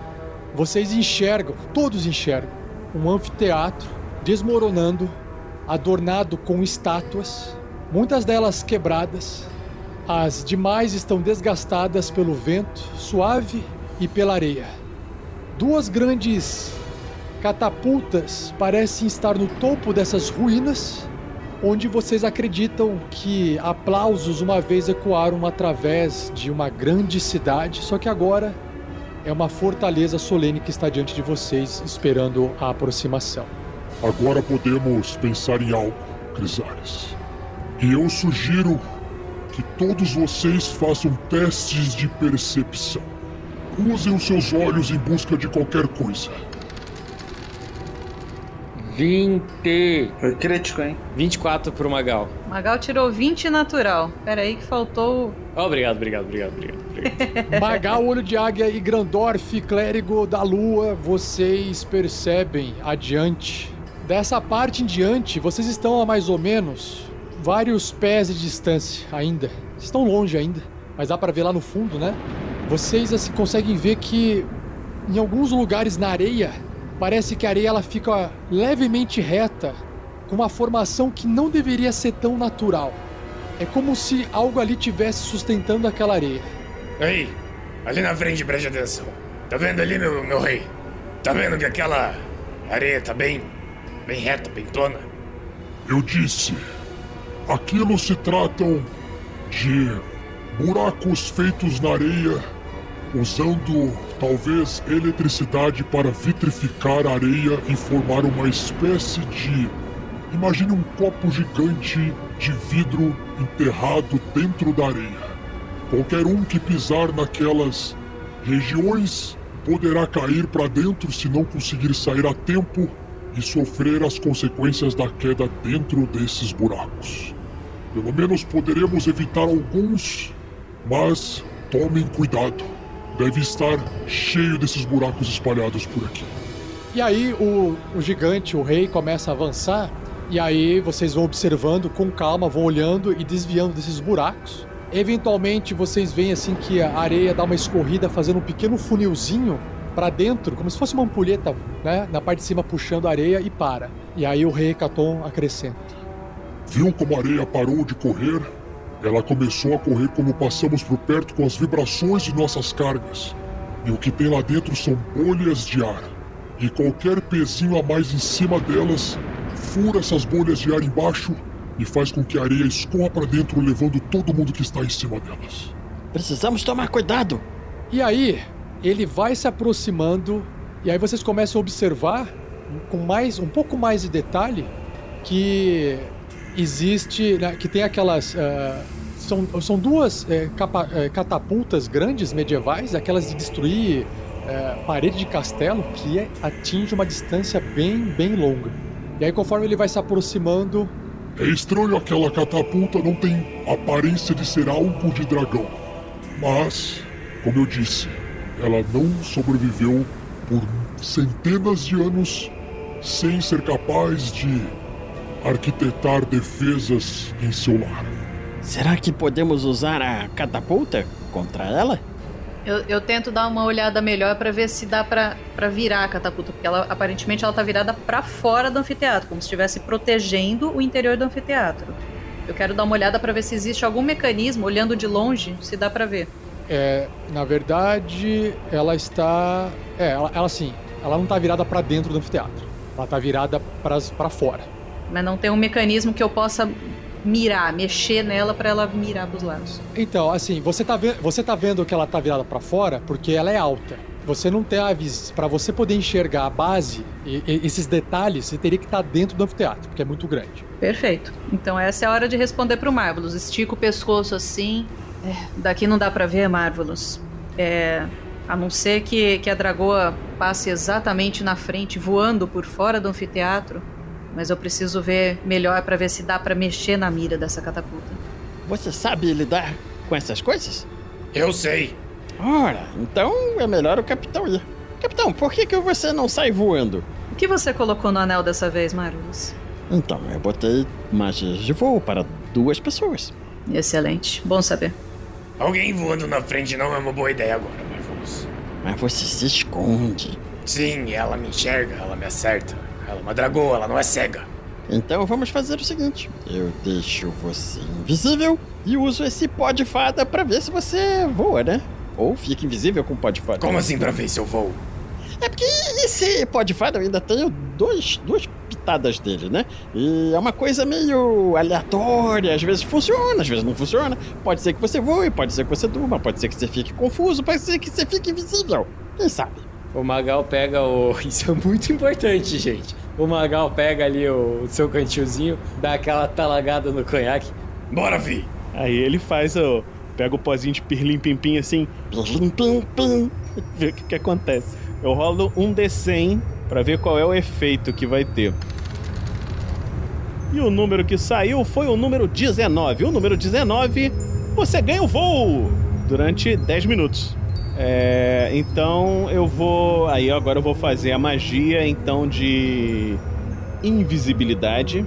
Vocês enxergam, todos enxergam, um anfiteatro desmoronando adornado com estátuas, muitas delas quebradas. As demais estão desgastadas pelo vento suave e pela areia. Duas grandes catapultas parecem estar no topo dessas ruínas, onde vocês acreditam que aplausos uma vez ecoaram através de uma grande cidade, só que agora é uma fortaleza solene que está diante de vocês, esperando a aproximação. Agora podemos pensar em algo, Crisales. E eu sugiro que todos vocês façam testes de percepção. Usem os seus olhos em busca de qualquer coisa. 20. Foi crítico, hein? 24 pro Magal. Magal tirou 20 natural. Pera aí que faltou. Obrigado, obrigado, obrigado, obrigado. obrigado. Magal, Olho de Águia e Grandorf, Clérigo da Lua, vocês percebem adiante. Dessa parte em diante, vocês estão a mais ou menos vários pés de distância ainda. Vocês estão longe ainda, mas dá para ver lá no fundo, né? Vocês assim conseguem ver que em alguns lugares na areia parece que a areia ela fica levemente reta, com uma formação que não deveria ser tão natural. É como se algo ali tivesse sustentando aquela areia. Aí, ali na frente, preste atenção. Tá vendo ali, meu, meu rei? Tá vendo que aquela areia tá bem, bem reta, bem plana? Eu disse, aquilo se tratam de buracos feitos na areia, usando talvez eletricidade para vitrificar a areia e formar uma espécie de. Imagine um copo gigante de vidro enterrado dentro da areia. Qualquer um que pisar naquelas regiões poderá cair para dentro se não conseguir sair a tempo e sofrer as consequências da queda dentro desses buracos. Pelo menos poderemos evitar alguns, mas tomem cuidado. Deve estar cheio desses buracos espalhados por aqui. E aí o, o gigante, o rei, começa a avançar. E aí vocês vão observando com calma, vão olhando e desviando desses buracos. Eventualmente vocês veem assim que a areia dá uma escorrida, fazendo um pequeno funilzinho para dentro, como se fosse uma ampulheta, né? Na parte de cima puxando a areia e para. E aí o rei Caton acrescenta. Viu como a areia parou de correr? Ela começou a correr como passamos por perto com as vibrações de nossas cargas. E o que tem lá dentro são bolhas de ar. E qualquer pezinho a mais em cima delas fura essas bolhas de ar embaixo e faz com que a areia escorra para dentro, levando todo mundo que está em cima delas. Precisamos tomar cuidado. E aí, ele vai se aproximando e aí vocês começam a observar com mais um pouco mais de detalhe que existe, né, que tem aquelas uh, são, são duas é, capa, é, catapultas grandes medievais, aquelas de destruir é, parede de castelo, que é, atinge uma distância bem, bem longa. E aí, conforme ele vai se aproximando. É estranho aquela catapulta não tem aparência de ser algo de dragão. Mas, como eu disse, ela não sobreviveu por centenas de anos sem ser capaz de arquitetar defesas em seu lar. Será que podemos usar a catapulta contra ela? Eu, eu tento dar uma olhada melhor pra ver se dá pra, pra virar a catapulta, porque ela aparentemente ela tá virada pra fora do anfiteatro, como se estivesse protegendo o interior do anfiteatro. Eu quero dar uma olhada pra ver se existe algum mecanismo, olhando de longe, se dá pra ver. É, na verdade, ela está. É, ela, ela sim, ela não tá virada pra dentro do anfiteatro. Ela tá virada pra fora. Mas não tem um mecanismo que eu possa mirar, mexer nela pra ela mirar pros lados. Então, assim, você tá, ve você tá vendo que ela tá virada pra fora porque ela é alta. Você não tem a. Pra você poder enxergar a base, e, e- esses detalhes, você teria que estar dentro do anfiteatro, porque é muito grande. Perfeito. Então essa é a hora de responder pro Marvelous. Estica o pescoço assim. É, daqui não dá pra ver, Marvelous. É, a não ser que, que a dragoa passe exatamente na frente, voando por fora do anfiteatro. Mas eu preciso ver melhor pra ver se dá pra mexer na mira dessa catapulta. Você sabe lidar com essas coisas? Eu sei. Ora, então é melhor o capitão ir. Capitão, por que, que você não sai voando? O que você colocou no anel dessa vez, Marvelous? Então, eu botei magias de voo para duas pessoas. Excelente. Bom saber. Alguém voando na frente não é uma boa ideia agora, Marvelous. Mas você se esconde. Sim, ela me enxerga, ela me acerta. Ela é uma dragoa, ela não é cega. Então vamos fazer o seguinte: eu deixo você invisível e uso esse pó de fada pra ver se você voa, né? Ou fica invisível com o pó de fada. Como assim pra ver se eu vou? É porque esse pó de fada eu ainda tenho dois, duas pitadas dele, né? E é uma coisa meio aleatória, às vezes funciona, às vezes não funciona. Pode ser que você voe, pode ser que você durma, pode ser que você fique confuso, pode ser que você fique invisível. Quem sabe? O Magal pega o. Isso é muito importante, gente. O Magal pega ali o seu cantilzinho, dá aquela talagada no conhaque. Bora, Vi! Aí ele faz o. Pega o pozinho de pirlim pim pim assim, Pim, pim, pim. vê o que, que acontece. Eu rolo um D100 pra ver qual é o efeito que vai ter. E o número que saiu foi o número 19. O número 19, você ganha o voo durante 10 minutos. É, então eu vou. Aí agora eu vou fazer a magia então de invisibilidade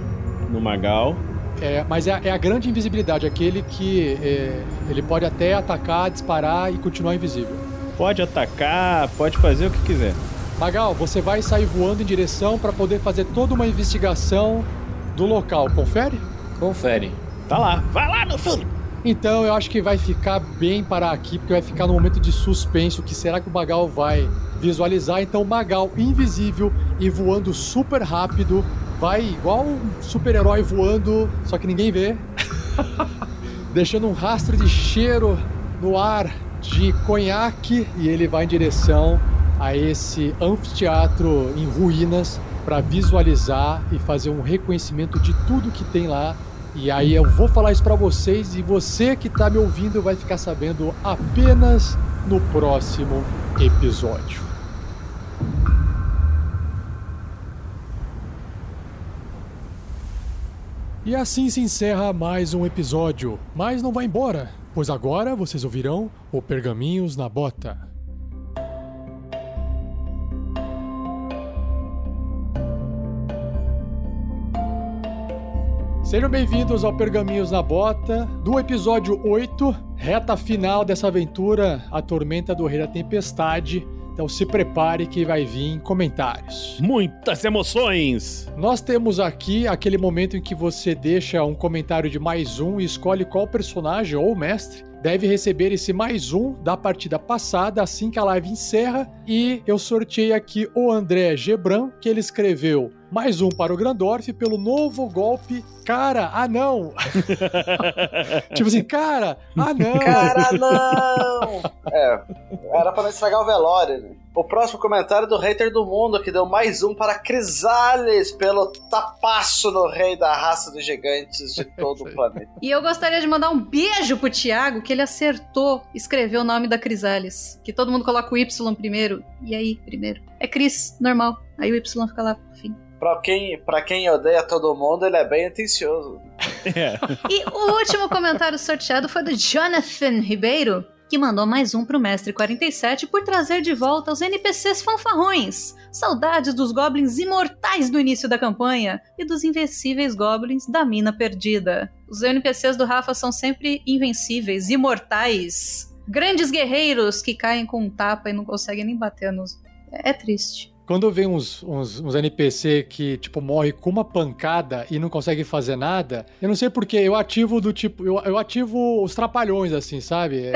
no Magal. É, mas é, a- é a grande invisibilidade, aquele que é, ele pode até atacar, disparar e continuar invisível. Pode atacar, pode fazer o que quiser. Magal, você vai sair voando em direção para poder fazer toda uma investigação do local, confere? Confere. Tá lá. Vai lá, meu filho! Então eu acho que vai ficar bem parar aqui, porque vai ficar no momento de suspense. O que será que o Magal vai visualizar? Então, o Magal invisível e voando super rápido. Vai igual um super-herói voando, só que ninguém vê. Deixando um rastro de cheiro no ar de conhaque. E ele vai em direção a esse anfiteatro em ruínas para visualizar e fazer um reconhecimento de tudo que tem lá e aí eu vou falar isso pra vocês e você que tá me ouvindo vai ficar sabendo apenas no próximo episódio. E assim se encerra mais um episódio, mas não vai embora, pois agora vocês ouvirão o Pergaminhos na Bota. Sejam bem-vindos ao Pergaminhos na Bota, do episódio 8, reta final dessa aventura, A Tormenta do Rei da Tempestade. Então se prepare que vai vir comentários. Muitas emoções! Nós temos aqui aquele momento em que você deixa um comentário de mais um e escolhe qual personagem ou mestre deve receber esse mais um da partida passada assim que a live encerra. E eu sorteei aqui o André Gebran, que ele escreveu mais um para o Grandorf pelo novo golpe. Cara, ah não! tipo assim, cara, ah não! Cara, não! É, era pra não estragar o velório. né? O próximo comentário é do hater do mundo, que deu mais um para Crisales pelo tapaço no rei da raça dos gigantes de todo o planeta. E eu gostaria de mandar um beijo pro Thiago, que ele acertou escrever o nome da Crisales. Que todo mundo coloca o Y primeiro. E aí, primeiro? É Cris, normal. Aí o Y fica lá, fim. Pra quem, pra quem odeia todo mundo, ele é bem atencioso. É. E o último comentário sorteado foi do Jonathan Ribeiro, que mandou mais um pro Mestre 47 por trazer de volta os NPCs fanfarrões. Saudades dos goblins imortais do início da campanha e dos invencíveis goblins da mina perdida. Os NPCs do Rafa são sempre invencíveis, imortais. grandes guerreiros que caem com um tapa e não conseguem nem bater nos. É triste. Quando vem uns, uns, uns NPC que, tipo, morre com uma pancada e não consegue fazer nada, eu não sei porquê, eu ativo do tipo. Eu, eu ativo os trapalhões, assim, sabe? É-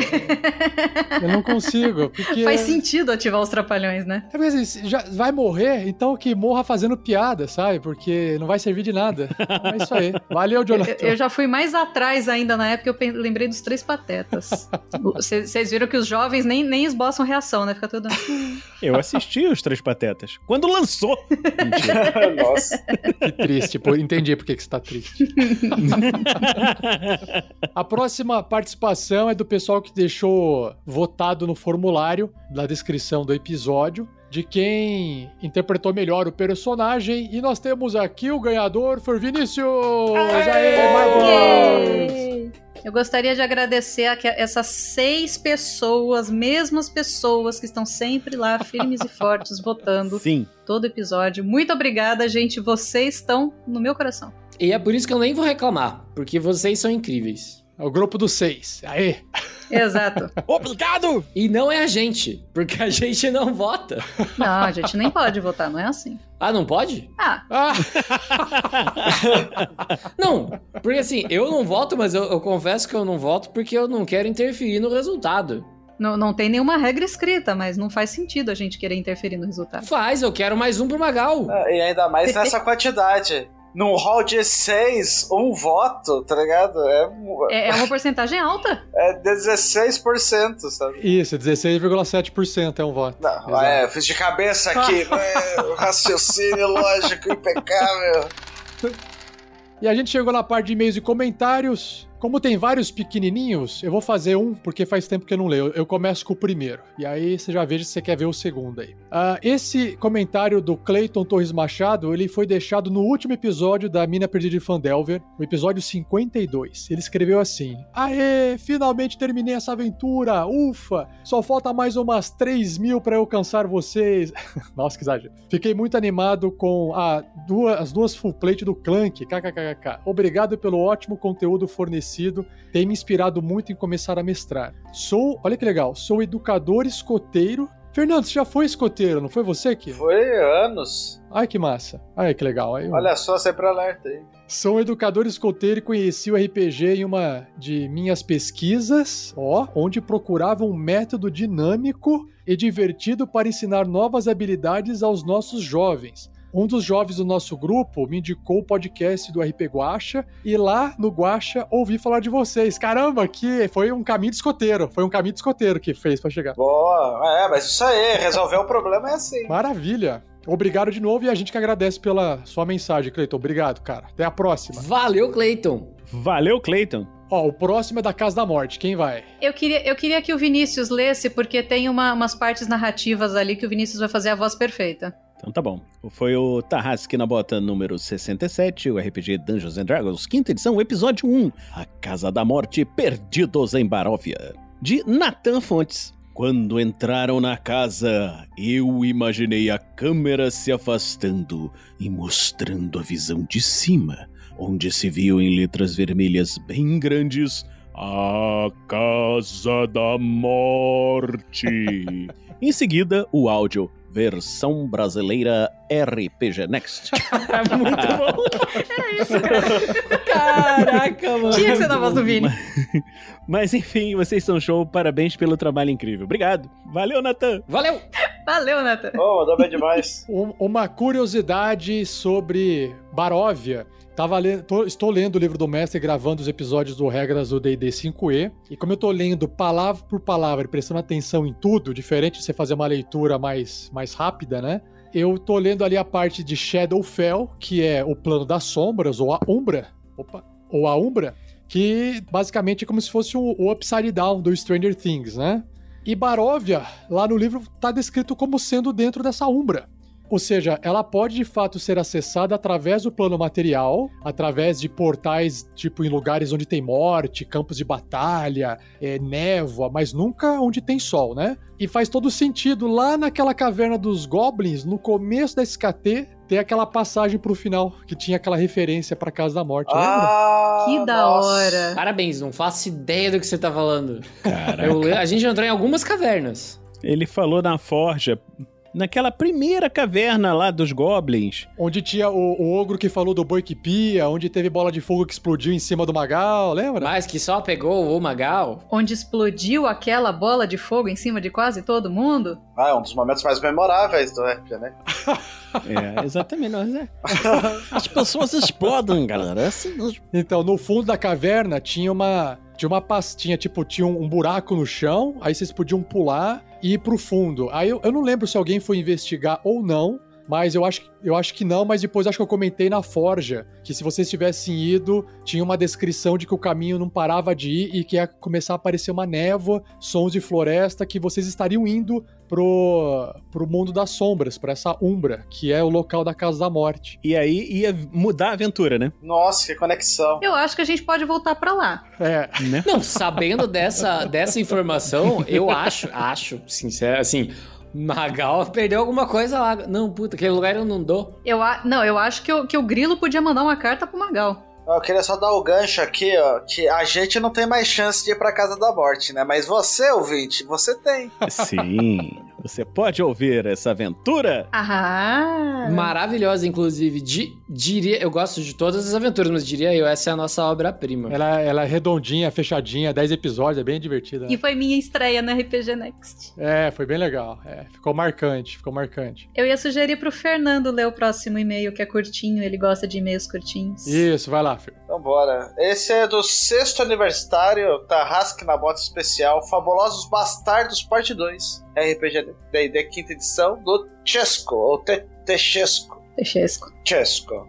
eu não consigo. Porque Faz sentido ativar os trapalhões, né? É porque, assim, já vai morrer, então que morra fazendo piada, sabe? Porque não vai servir de nada. É isso aí. Valeu, Eu, Jonathan. eu já fui mais atrás ainda na época, eu lembrei dos três patetas. Vocês viram que os jovens nem, nem esboçam reação, né? Fica tudo. Eu assisti os Três Patetas. Quando lançou. Nossa. Que triste, pô. Entendi por que que você tá triste. A próxima participação é do pessoal que deixou votado no formulário da descrição do episódio de quem interpretou melhor o personagem. E nós temos aqui o ganhador, foi Vinícius! Aê, Marcos! Eu gostaria de agradecer a essas seis pessoas, mesmas pessoas que estão sempre lá, firmes e fortes, votando Sim. todo episódio. Muito obrigada, gente. Vocês estão no meu coração. E é por isso que eu nem vou reclamar, porque vocês são incríveis. É o grupo dos seis. Aê! Exato. Obrigado! E não é a gente, porque a gente não vota. Não, a gente nem pode votar, não é assim. Ah, não pode? Ah, Ah! Não, porque assim, eu não voto, mas eu, eu confesso que eu não voto porque eu não quero interferir no resultado. não, não tem nenhuma regra escrita, mas não faz sentido a gente querer interferir no resultado. Faz, eu quero mais um pro Magal. Ah, E ainda mais nessa quantidade. Num hall de seis, um voto, tá ligado? É, É, é uma porcentagem alta. é 16%, sabe? Isso, 16,7% é um voto. Não, Exato. é, eu fiz de cabeça aqui, né? raciocínio lógico impecável. E a gente chegou na parte de e-mails e comentários. Como tem vários pequenininhos, eu vou fazer um, porque faz tempo que eu não leio. Eu começo com o primeiro. E aí você já veja se você quer ver o segundo aí. Ah, esse comentário do Clayton Torres Machado, ele foi deixado no último episódio da Mina Perdida de Fandelver, o episódio 52. Ele escreveu assim: Aê, finalmente terminei essa aventura, ufa! Só falta mais umas 3 mil pra eu alcançar vocês. Nossa, que exagero. Fiquei muito animado com a duas, as duas full plate do Clank, kkkk. Obrigado pelo ótimo conteúdo fornecido, tem me inspirado muito em começar a mestrar. Sou, olha que legal, sou educador escoteiro. Fernando, você já foi escoteiro, não foi você que? Foi anos. Ai, que massa. Ai, que legal. Eu- Olha só, sempre alerta aí. Sou um educador escoteiro e conheci o RPG em uma de minhas pesquisas, ó, onde procurava um método dinâmico e divertido para ensinar novas habilidades aos nossos jovens. Um dos jovens do nosso grupo me indicou o podcast do RP Guacha e lá no Guacha ouvi falar de vocês. Caramba, que foi um caminho de escoteiro, foi um caminho de escoteiro que fez para chegar. Boa, é, mas isso aí, resolver o problema é assim. Maravilha. Obrigado de novo e a gente que agradece pela sua mensagem, Cleiton. Obrigado, cara. Até a próxima. Valeu, Clayton. Valeu, Clayton. Ó, o próximo é da Casa da Morte. Quem vai? Eu queria, eu queria que o Vinícius lesse, porque tem uma- umas partes narrativas ali que o Vinícius vai fazer a voz perfeita. Então tá bom. Foi o Tarrasque na bota número 67, o RPG Dungeons and Dragons, quinta edição, episódio 1, A Casa da Morte, Perdidos em Baróvia, de Nathan Fontes. Quando entraram na casa, eu imaginei a câmera se afastando e mostrando a visão de cima, onde se viu em letras vermelhas bem grandes a Casa da Morte. em seguida, o áudio versão brasileira RPG Next. Muito bom. É isso. Caraca, mano. Tinha que ser na voz do Vini. Mas enfim, vocês são show, parabéns pelo trabalho incrível. Obrigado. Valeu, Natan. Valeu. Valeu, Nathan. Ô, mandou bem demais. Um- Uma curiosidade sobre Baróvia. Tava le- tô- estou lendo o livro do mestre, gravando os episódios do Regras do D&D 5e. E como eu tô lendo palavra por palavra, e prestando atenção em tudo, diferente de você fazer uma leitura mais, mais rápida, né? Eu tô lendo ali a parte de Shadowfell, que é o plano das sombras, ou a Umbra. Opa! Ou a Umbra, que basicamente é como se fosse o, o Upside Down do Stranger Things, né? E Baróvia, lá no livro, tá descrito como sendo dentro dessa Umbra. Ou seja, ela pode de fato ser acessada através do plano material, através de portais, tipo em lugares onde tem morte, campos de batalha, é, névoa, mas nunca onde tem sol, né? E faz todo sentido lá naquela caverna dos Goblins, no começo da SKT, ter aquela passagem pro final, que tinha aquela referência pra Casa da Morte, lembra? Ah, Que da nossa. hora. Parabéns, não faço ideia do que você tá falando. Eu- a gente entrou em algumas cavernas. Ele falou na forja, naquela primeira caverna lá dos goblins. Onde tinha o, o ogro que falou do boi que pia, onde teve bola de fogo que explodiu em cima do Magal, lembra? Mas que só pegou o Magal. Onde explodiu aquela bola de fogo em cima de quase todo mundo. Ah, é um dos momentos mais memoráveis do RPG, né? É, exatamente. Nós, é. As pessoas explodem, galera. É assim mesmo. Então, no fundo da caverna tinha uma. Tinha uma pastinha, tipo, tinha um, um buraco no chão, aí vocês podiam pular e ir pro fundo. Aí eu, eu não lembro se alguém foi investigar ou não, mas eu acho, que- eu acho que não, mas depois acho que eu comentei na Forja que se vocês tivessem ido, tinha uma descrição de que o caminho não parava de ir e que ia começar a aparecer uma névoa, sons de floresta, que vocês estariam indo pro, pro mundo das sombras, pra essa Umbra, que é o local da Casa da Morte. E aí ia mudar a aventura, né? Nossa, que conexão. Eu acho que a gente pode voltar pra lá. É, né? Não, sabendo dessa, dessa informação, eu acho, acho, sincero, assim, Magal perdeu alguma coisa lá. Não, puta, aquele lugar eu não dou. Eu a... Não, eu acho que o, que o Grilo podia mandar uma carta pro Magal. Eu queria só dar o gancho aqui, ó, que a gente não tem mais chance de ir pra Casa da Morte, né? Mas você, ouvinte, você tem. Sim. Você pode ouvir essa aventura? Ah! Maravilhosa, inclusive. Di- diria, eu gosto de todas as aventuras, mas diria eu, essa é a nossa obra-prima. ela, ela é redondinha, fechadinha, 10 episódios, é bem divertida. E foi minha estreia no RPG Next. É, foi bem legal. É, ficou marcante, ficou marcante. Eu ia sugerir pro Fernando ler o próximo e-mail, que é curtinho, ele gosta de e-mails curtinhos. Isso, vai lá, filho. Então bora. Esse é do sexto aniversário Tarrasque na Bota Especial Fabulosos Bastardos Parte 2. RPG D&D quinta edição do Chesco, ou Te- Techesco. Techesco. Chesco.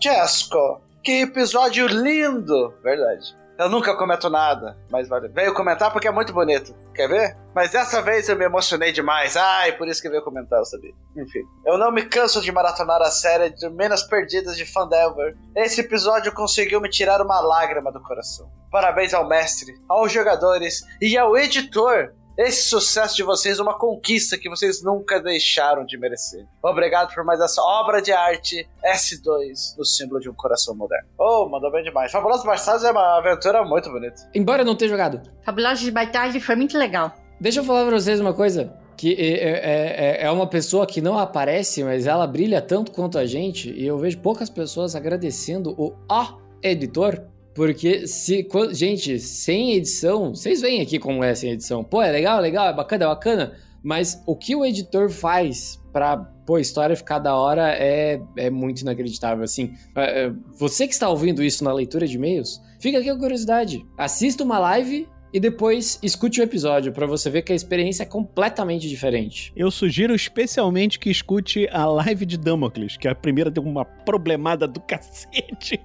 Chesco. Que episódio lindo! Verdade. Eu nunca comento nada, mas vale. Veio comentar porque é muito bonito. Quer ver? Mas dessa vez eu me emocionei demais. Ai, por isso que veio comentar, eu sabia. Enfim. Eu não me canso de maratonar a série de Menos Perdidas de Fandelver. Esse episódio conseguiu me tirar uma lágrima do coração. Parabéns ao mestre, aos jogadores e ao editor. Esse sucesso de vocês é uma conquista que vocês nunca deixaram de merecer. Obrigado por mais essa obra de arte S2 no símbolo de um coração moderno. Oh, mandou bem demais. Fabulosos Bastardos é uma aventura muito bonita. Embora eu não tenha jogado. Fabulosos de Batalha foi muito legal. Deixa eu falar pra vocês uma coisa. Que é, é- é- é uma pessoa que não aparece, mas ela brilha tanto quanto a gente. E eu vejo poucas pessoas agradecendo o ó editor. Porque se. Gente, sem edição, vocês veem aqui como é sem edição. Pô, é legal, é legal, é bacana, é bacana. Mas o que o editor faz pra, pô, a história ficar da hora é, é muito inacreditável, assim. É, é, Você que está ouvindo isso na leitura de e-mails, fica aqui a curiosidade. Assista uma live e depois escute o episódio pra você ver que a experiência é completamente diferente. Eu sugiro especialmente que escute a live de Damocles, que a primeira deu uma problemada do cacete.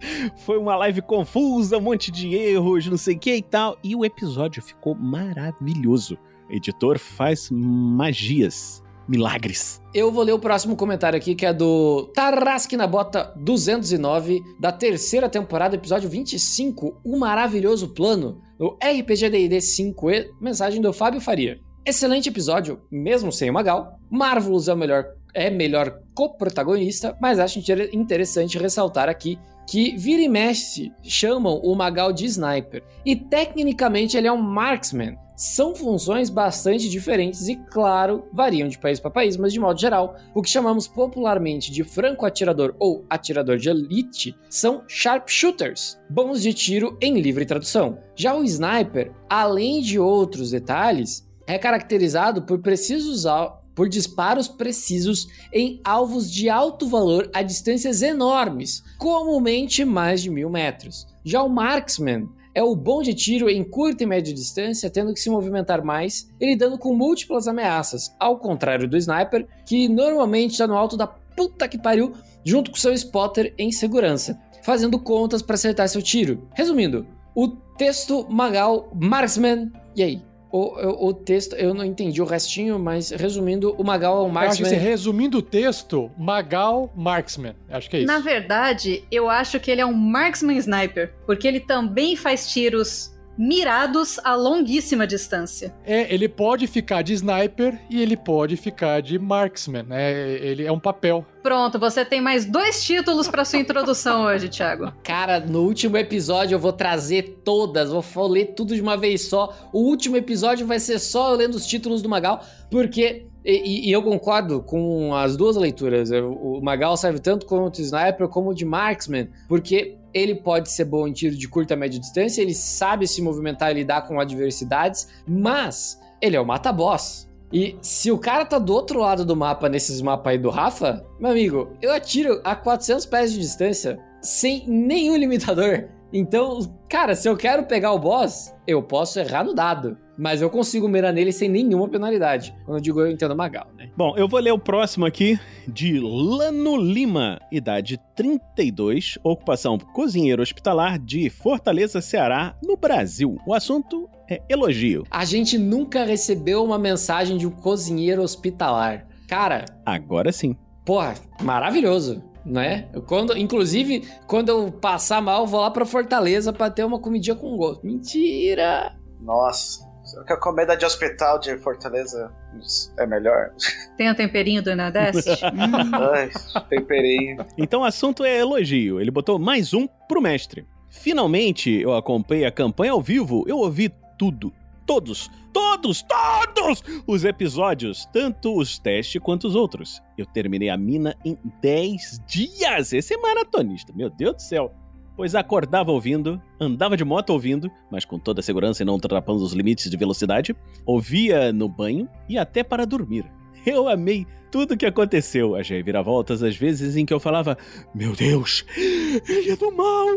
Foi uma live confusa, um monte de erros, não sei o que e tal. E o episódio ficou maravilhoso. Editor faz magias, milagres. Eu vou ler o próximo comentário aqui, que é do Tarrasque na Bota 209, da terceira temporada, episódio 25, O Maravilhoso Plano, do RPG D&D 5e, mensagem do Fábio Faria. Excelente episódio, mesmo sem o Magal. Marvelous é o melhor, é melhor co-protagonista, mas acho inter- interessante ressaltar aqui que vira e mexe chamam o Magal de sniper. E tecnicamente ele é um marksman. São funções bastante diferentes e, claro, variam de país para país, mas de modo geral, o que chamamos popularmente de franco-atirador ou atirador de elite são sharpshooters, bons de tiro em livre tradução. Já o sniper, além de outros detalhes, é caracterizado por precisos por disparos precisos em alvos de alto valor a distâncias enormes, comumente mais de mil metros. Já o marksman é o bom de tiro em curta e média distância, tendo que se movimentar mais e lidando com múltiplas ameaças, ao contrário do sniper, que normalmente está no alto da puta que pariu, junto com seu spotter em segurança, fazendo contas para acertar seu tiro. Resumindo, o texto Magal Marksman. E aí? O, o, o texto, eu não entendi o restinho, mas resumindo, o Magal é um Eu acho que, Marksman. assim, resumindo o texto, Magal Marksman. Acho que é isso. Na verdade, eu acho que ele é um marksman sniper, porque ele também faz tiros mirados a longuíssima distância. É, ele pode ficar de sniper e ele pode ficar de marksman, né? Ele é um papel. Pronto, você tem mais dois títulos para sua introdução hoje, Thiago. Cara, no último episódio eu vou trazer todas, vou ler tudo de uma vez só. O último episódio vai ser só eu lendo os títulos do Magal, porque e, e, eu concordo com as duas leituras. O Magal serve tanto como de sniper como de marksman, porque ele pode ser bom em tiro de curta e média distância, ele sabe se movimentar e lidar com adversidades, mas ele é o mata-boss. E se o cara tá do outro lado do mapa, nesses mapas aí do Rafa, meu amigo, eu atiro a 400 pés de distância sem nenhum limitador. Então, cara, se eu quero pegar o boss, eu posso errar no dado. Mas eu consigo mirar nele sem nenhuma penalidade. Quando eu digo eu entendo Magal, né? Bom, eu vou ler o próximo aqui de Lano Lima, idade 32, ocupação cozinheiro hospitalar de Fortaleza, Ceará, no Brasil. O assunto é elogio. A gente nunca recebeu uma mensagem de um cozinheiro hospitalar. Cara. Agora sim. Porra, maravilhoso né? Quando, inclusive, quando eu passar mal, eu vou lá pra Fortaleza pra ter uma comidinha com gosto. Mentira! Nossa. Será que a comida de hospital de Fortaleza é melhor? Tem o temperinho do Nordeste? Ai, temperinho. Então o assunto é elogio. Ele botou mais um pro mestre. Finalmente eu acompanhei a campanha ao vivo, eu ouvi tudo todos, todos, todos os episódios, tanto os testes quanto os outros. Eu terminei a mina em 10 dias. Esse é maratonista, meu Deus do céu. Pois acordava ouvindo, andava de moto ouvindo, mas com toda a segurança e não ultrapassando os limites de velocidade, ouvia no banho e até para dormir. Eu amei tudo o que aconteceu, as reviravoltas, as vezes em que eu falava, meu Deus, ele é do mal,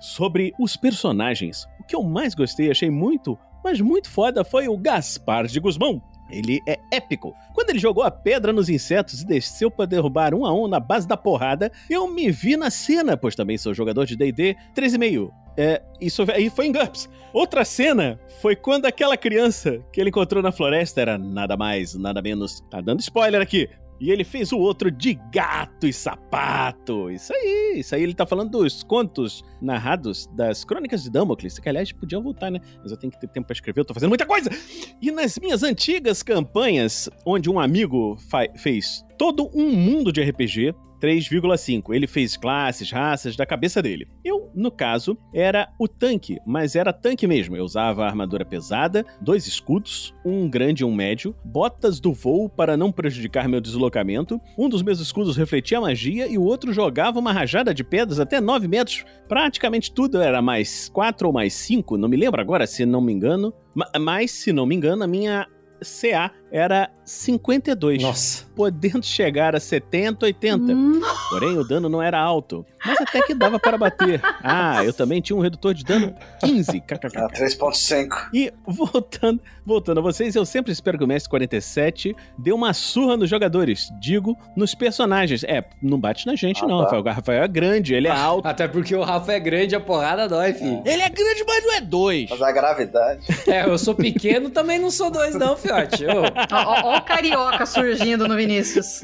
sobre os personagens. O que eu mais gostei, achei muito mas muito foda foi o Gaspar de Guzmão. Ele é épico. Quando ele jogou a pedra nos insetos e desceu para derrubar um a um na base da porrada, eu me vi na cena, pois também sou jogador de D&D 13,5. É, isso aí foi em GURPS. Outra cena foi quando aquela criança que ele encontrou na floresta era nada mais, nada menos. Tá dando spoiler aqui. E ele fez o outro de gato e sapato. Isso aí, isso aí ele tá falando dos contos narrados das crônicas de Damocles, que aliás podiam voltar, né? Mas eu tenho que ter tempo pra escrever, eu tô fazendo muita coisa! E nas minhas antigas campanhas, onde um amigo fez todo um mundo de RPG, 3,5. Ele fez classes, raças da cabeça dele. Eu, no caso, era o tanque, mas era tanque mesmo. Eu usava armadura pesada, dois escudos, um grande e um médio, botas do voo para não prejudicar meu deslocamento. Um dos meus escudos refletia magia e o outro jogava uma rajada de pedras até 9 metros. Praticamente tudo era mais 4 ou mais 5, não me lembro agora se não me engano. Mas, se não me engano, a minha CA era 52. Nossa. Podendo chegar a 70, 80. Hum. Porém, o dano não era alto. Mas até que dava para bater. Ah, eu também tinha um redutor de dano 15. Ah, 3.5. E voltando, voltando a vocês, eu sempre espero que o Mestre 47 dê uma surra nos jogadores. Digo, nos personagens. É, não bate na gente, ah, não, tá. Rafael. O Rafael é grande, ele é alto. Até porque o Rafa é grande, a porrada dói, filho. É. Ele é grande, mas não é dois. Mas a gravidade. É, eu sou pequeno, também não sou dois, não, fiote. Ó, o carioca surgindo no Vinícius.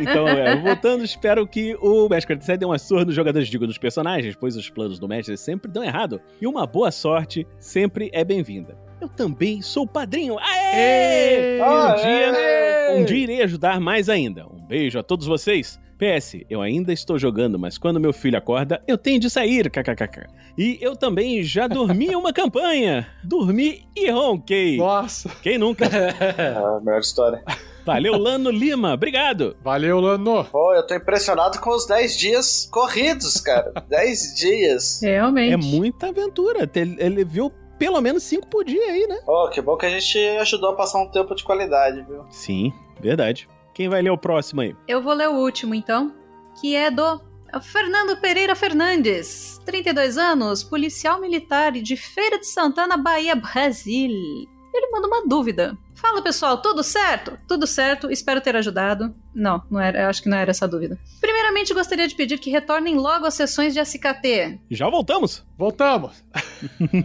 Então, é, voltando, espero que o Mestre 47 dê uma surra nos jogadores, digo, nos personagens, pois os planos do Mestre sempre dão errado. E uma boa sorte sempre é bem-vinda. Eu também sou padrinho. Aê! Um, dia, um dia irei ajudar mais ainda. Um beijo a todos vocês. PS, eu ainda estou jogando, mas quando meu filho acorda, eu tenho de sair, kkkk. E eu também já dormi uma campanha. Dormi e ronquei. Nossa. Quem nunca? a melhor história. Valeu, Lano Lima. Obrigado. Valeu, Lano. Pô, eu tô impressionado com os 10 dias corridos, cara. 10 dias. Realmente. É muita aventura. Ele viu pelo menos 5 por dia aí, né? Pô, que bom que a gente ajudou a passar um tempo de qualidade, viu? Sim, verdade. Quem vai ler o próximo aí? Eu vou ler o último, então, que é do Fernando Pereira Fernandes, 32 anos, policial militar de Feira de Santana, Bahia, Brasil. Ele manda uma dúvida. Fala pessoal, tudo certo? Tudo certo, espero ter ajudado. Não, não era, eu acho que não era essa a dúvida. Primeiramente, gostaria de pedir que retornem logo às sessões de SKT. Já voltamos? Voltamos!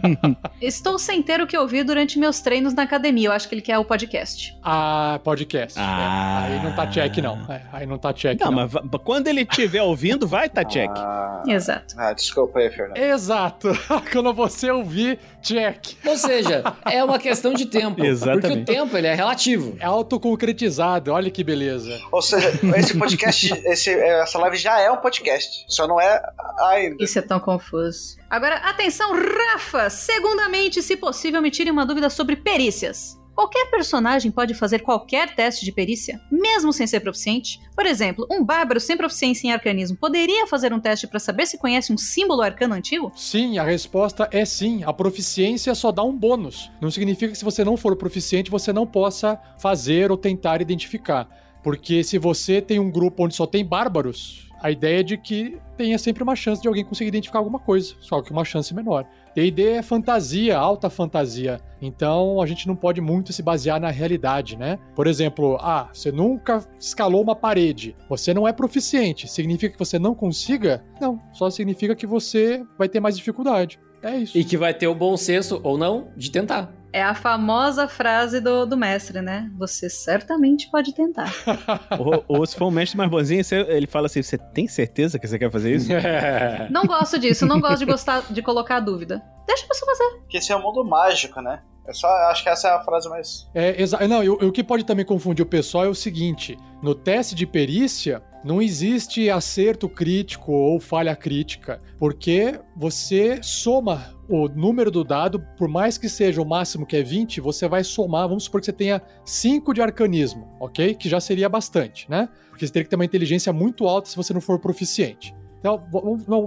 Estou sem ter o que ouvir durante meus treinos na academia. Eu acho que ele quer o podcast. Ah, podcast. Ah. É, aí não tá check, não. É, aí não tá check. Não, não, mas quando ele estiver ouvindo, vai tá check. Ah. Exato. Ah, desculpa aí, Fernando. Exato. Quando você ouvir, check. Ou seja, é uma questão de tempo. Exatamente. Porque o tempo ele é relativo. É autoconcretizado, olha que beleza. Ou seja, esse podcast, esse, essa live já é um podcast. Só não é ainda. Isso é tão confuso. Agora, atenção, Rafa! Segundamente, se possível, me tire uma dúvida sobre perícias. Qualquer personagem pode fazer qualquer teste de perícia, mesmo sem ser proficiente? Por exemplo, um bárbaro sem proficiência em arcanismo poderia fazer um teste para saber se conhece um símbolo arcano antigo? Sim, a resposta é sim. A proficiência só dá um bônus. Não significa que se você não for proficiente, você não possa fazer ou tentar identificar. Porque se você tem um grupo onde só tem bárbaros, a ideia é de que tenha sempre uma chance de alguém conseguir identificar alguma coisa, só que uma chance menor. D&D é fantasia, alta fantasia. Então a gente não pode muito se basear na realidade, né? Por exemplo, ah, você nunca escalou uma parede. Você não é proficiente. Significa que você não consiga? Não, só significa que você vai ter mais dificuldade. É isso. E que vai ter o bom senso, ou não, de tentar. É a famosa frase do, do mestre, né? Você certamente pode tentar. ou, ou se for um mestre mais bonzinho, você- ele fala assim: Você tem certeza que você quer fazer isso? Não gosto disso, não gosto de gostar de colocar a dúvida. Deixa a pessoa fazer. Porque esse é um mundo mágico, né? É só, acho que essa é a frase mais. É, exa- não, o, o que pode também confundir o pessoal é o seguinte: no teste de perícia, não existe acerto crítico ou falha crítica, porque você soma o número do dado, por mais que seja o máximo que é 20, você vai somar, vamos supor que você tenha 5 de arcanismo, ok? Que já seria bastante, né? Porque você teria que ter uma inteligência muito alta se você não for proficiente. Então,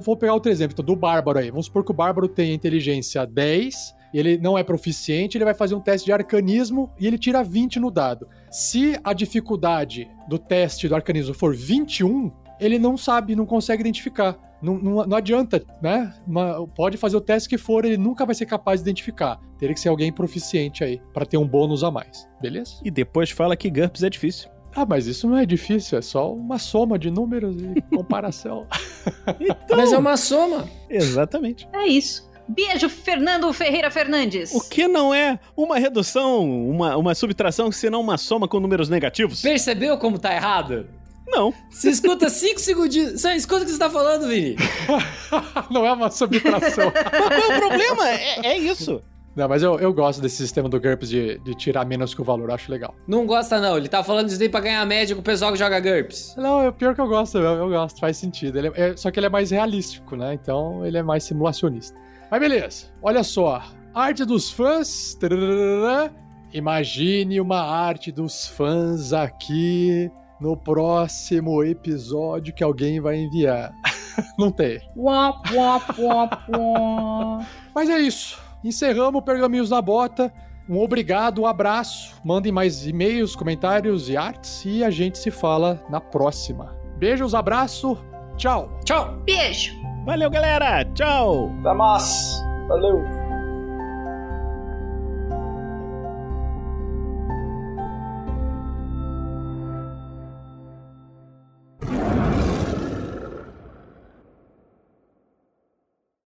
vou pegar outro exemplo então, do Bárbaro aí. Vamos supor que o Bárbaro tem inteligência 10 e ele não é proficiente, ele vai fazer um teste de arcanismo e ele tira 20 no dado. Se a dificuldade do teste do arcanismo for 21, ele não sabe, não consegue identificar. Não, não, não adianta, né? Uma- pode fazer o teste que for, ele nunca vai ser capaz de identificar. Teria que ser alguém proficiente aí, pra ter um bônus a mais. Beleza? E depois fala que GURPS é difícil. Ah, mas isso não é difícil, é só uma soma de números e comparação. Mas é uma soma. Exatamente. É isso. Beijo, Fernando Ferreira Fernandes. O que não é uma redução, uma, uma subtração, senão uma soma com números negativos? Percebeu como tá errado? Não. Você escuta cinco segundinhos. Você escuta o que você tá falando, Vini. não é uma subtração. Qual é o problema? É, é isso. Não, mas eu, eu gosto desse sistema do GURPS de, de tirar menos que o valor, acho legal. Não gosta, não. Ele tá falando isso daí pra ganhar média com o pessoal que joga GURPS. Não, é o pior que eu gosto, eu, eu gosto, faz sentido. Ele é- é- só que ele é mais realístico, né? Então ele é mais simulacionista. Mas beleza, olha só. Arte dos fãs. tararara. Imagine uma arte dos fãs aqui no próximo episódio que alguém vai enviar. Não tem. Wop, wop, wop, wop. Mas é isso. Encerramos o Pergaminhos na Bota. Um obrigado, um abraço. Mandem mais e-mails, comentários e artes. E a gente se fala na próxima. Beijos, abraço. Tchau. Tchau. Beijo. Valeu, galera. Tchau. Até mais. Valeu.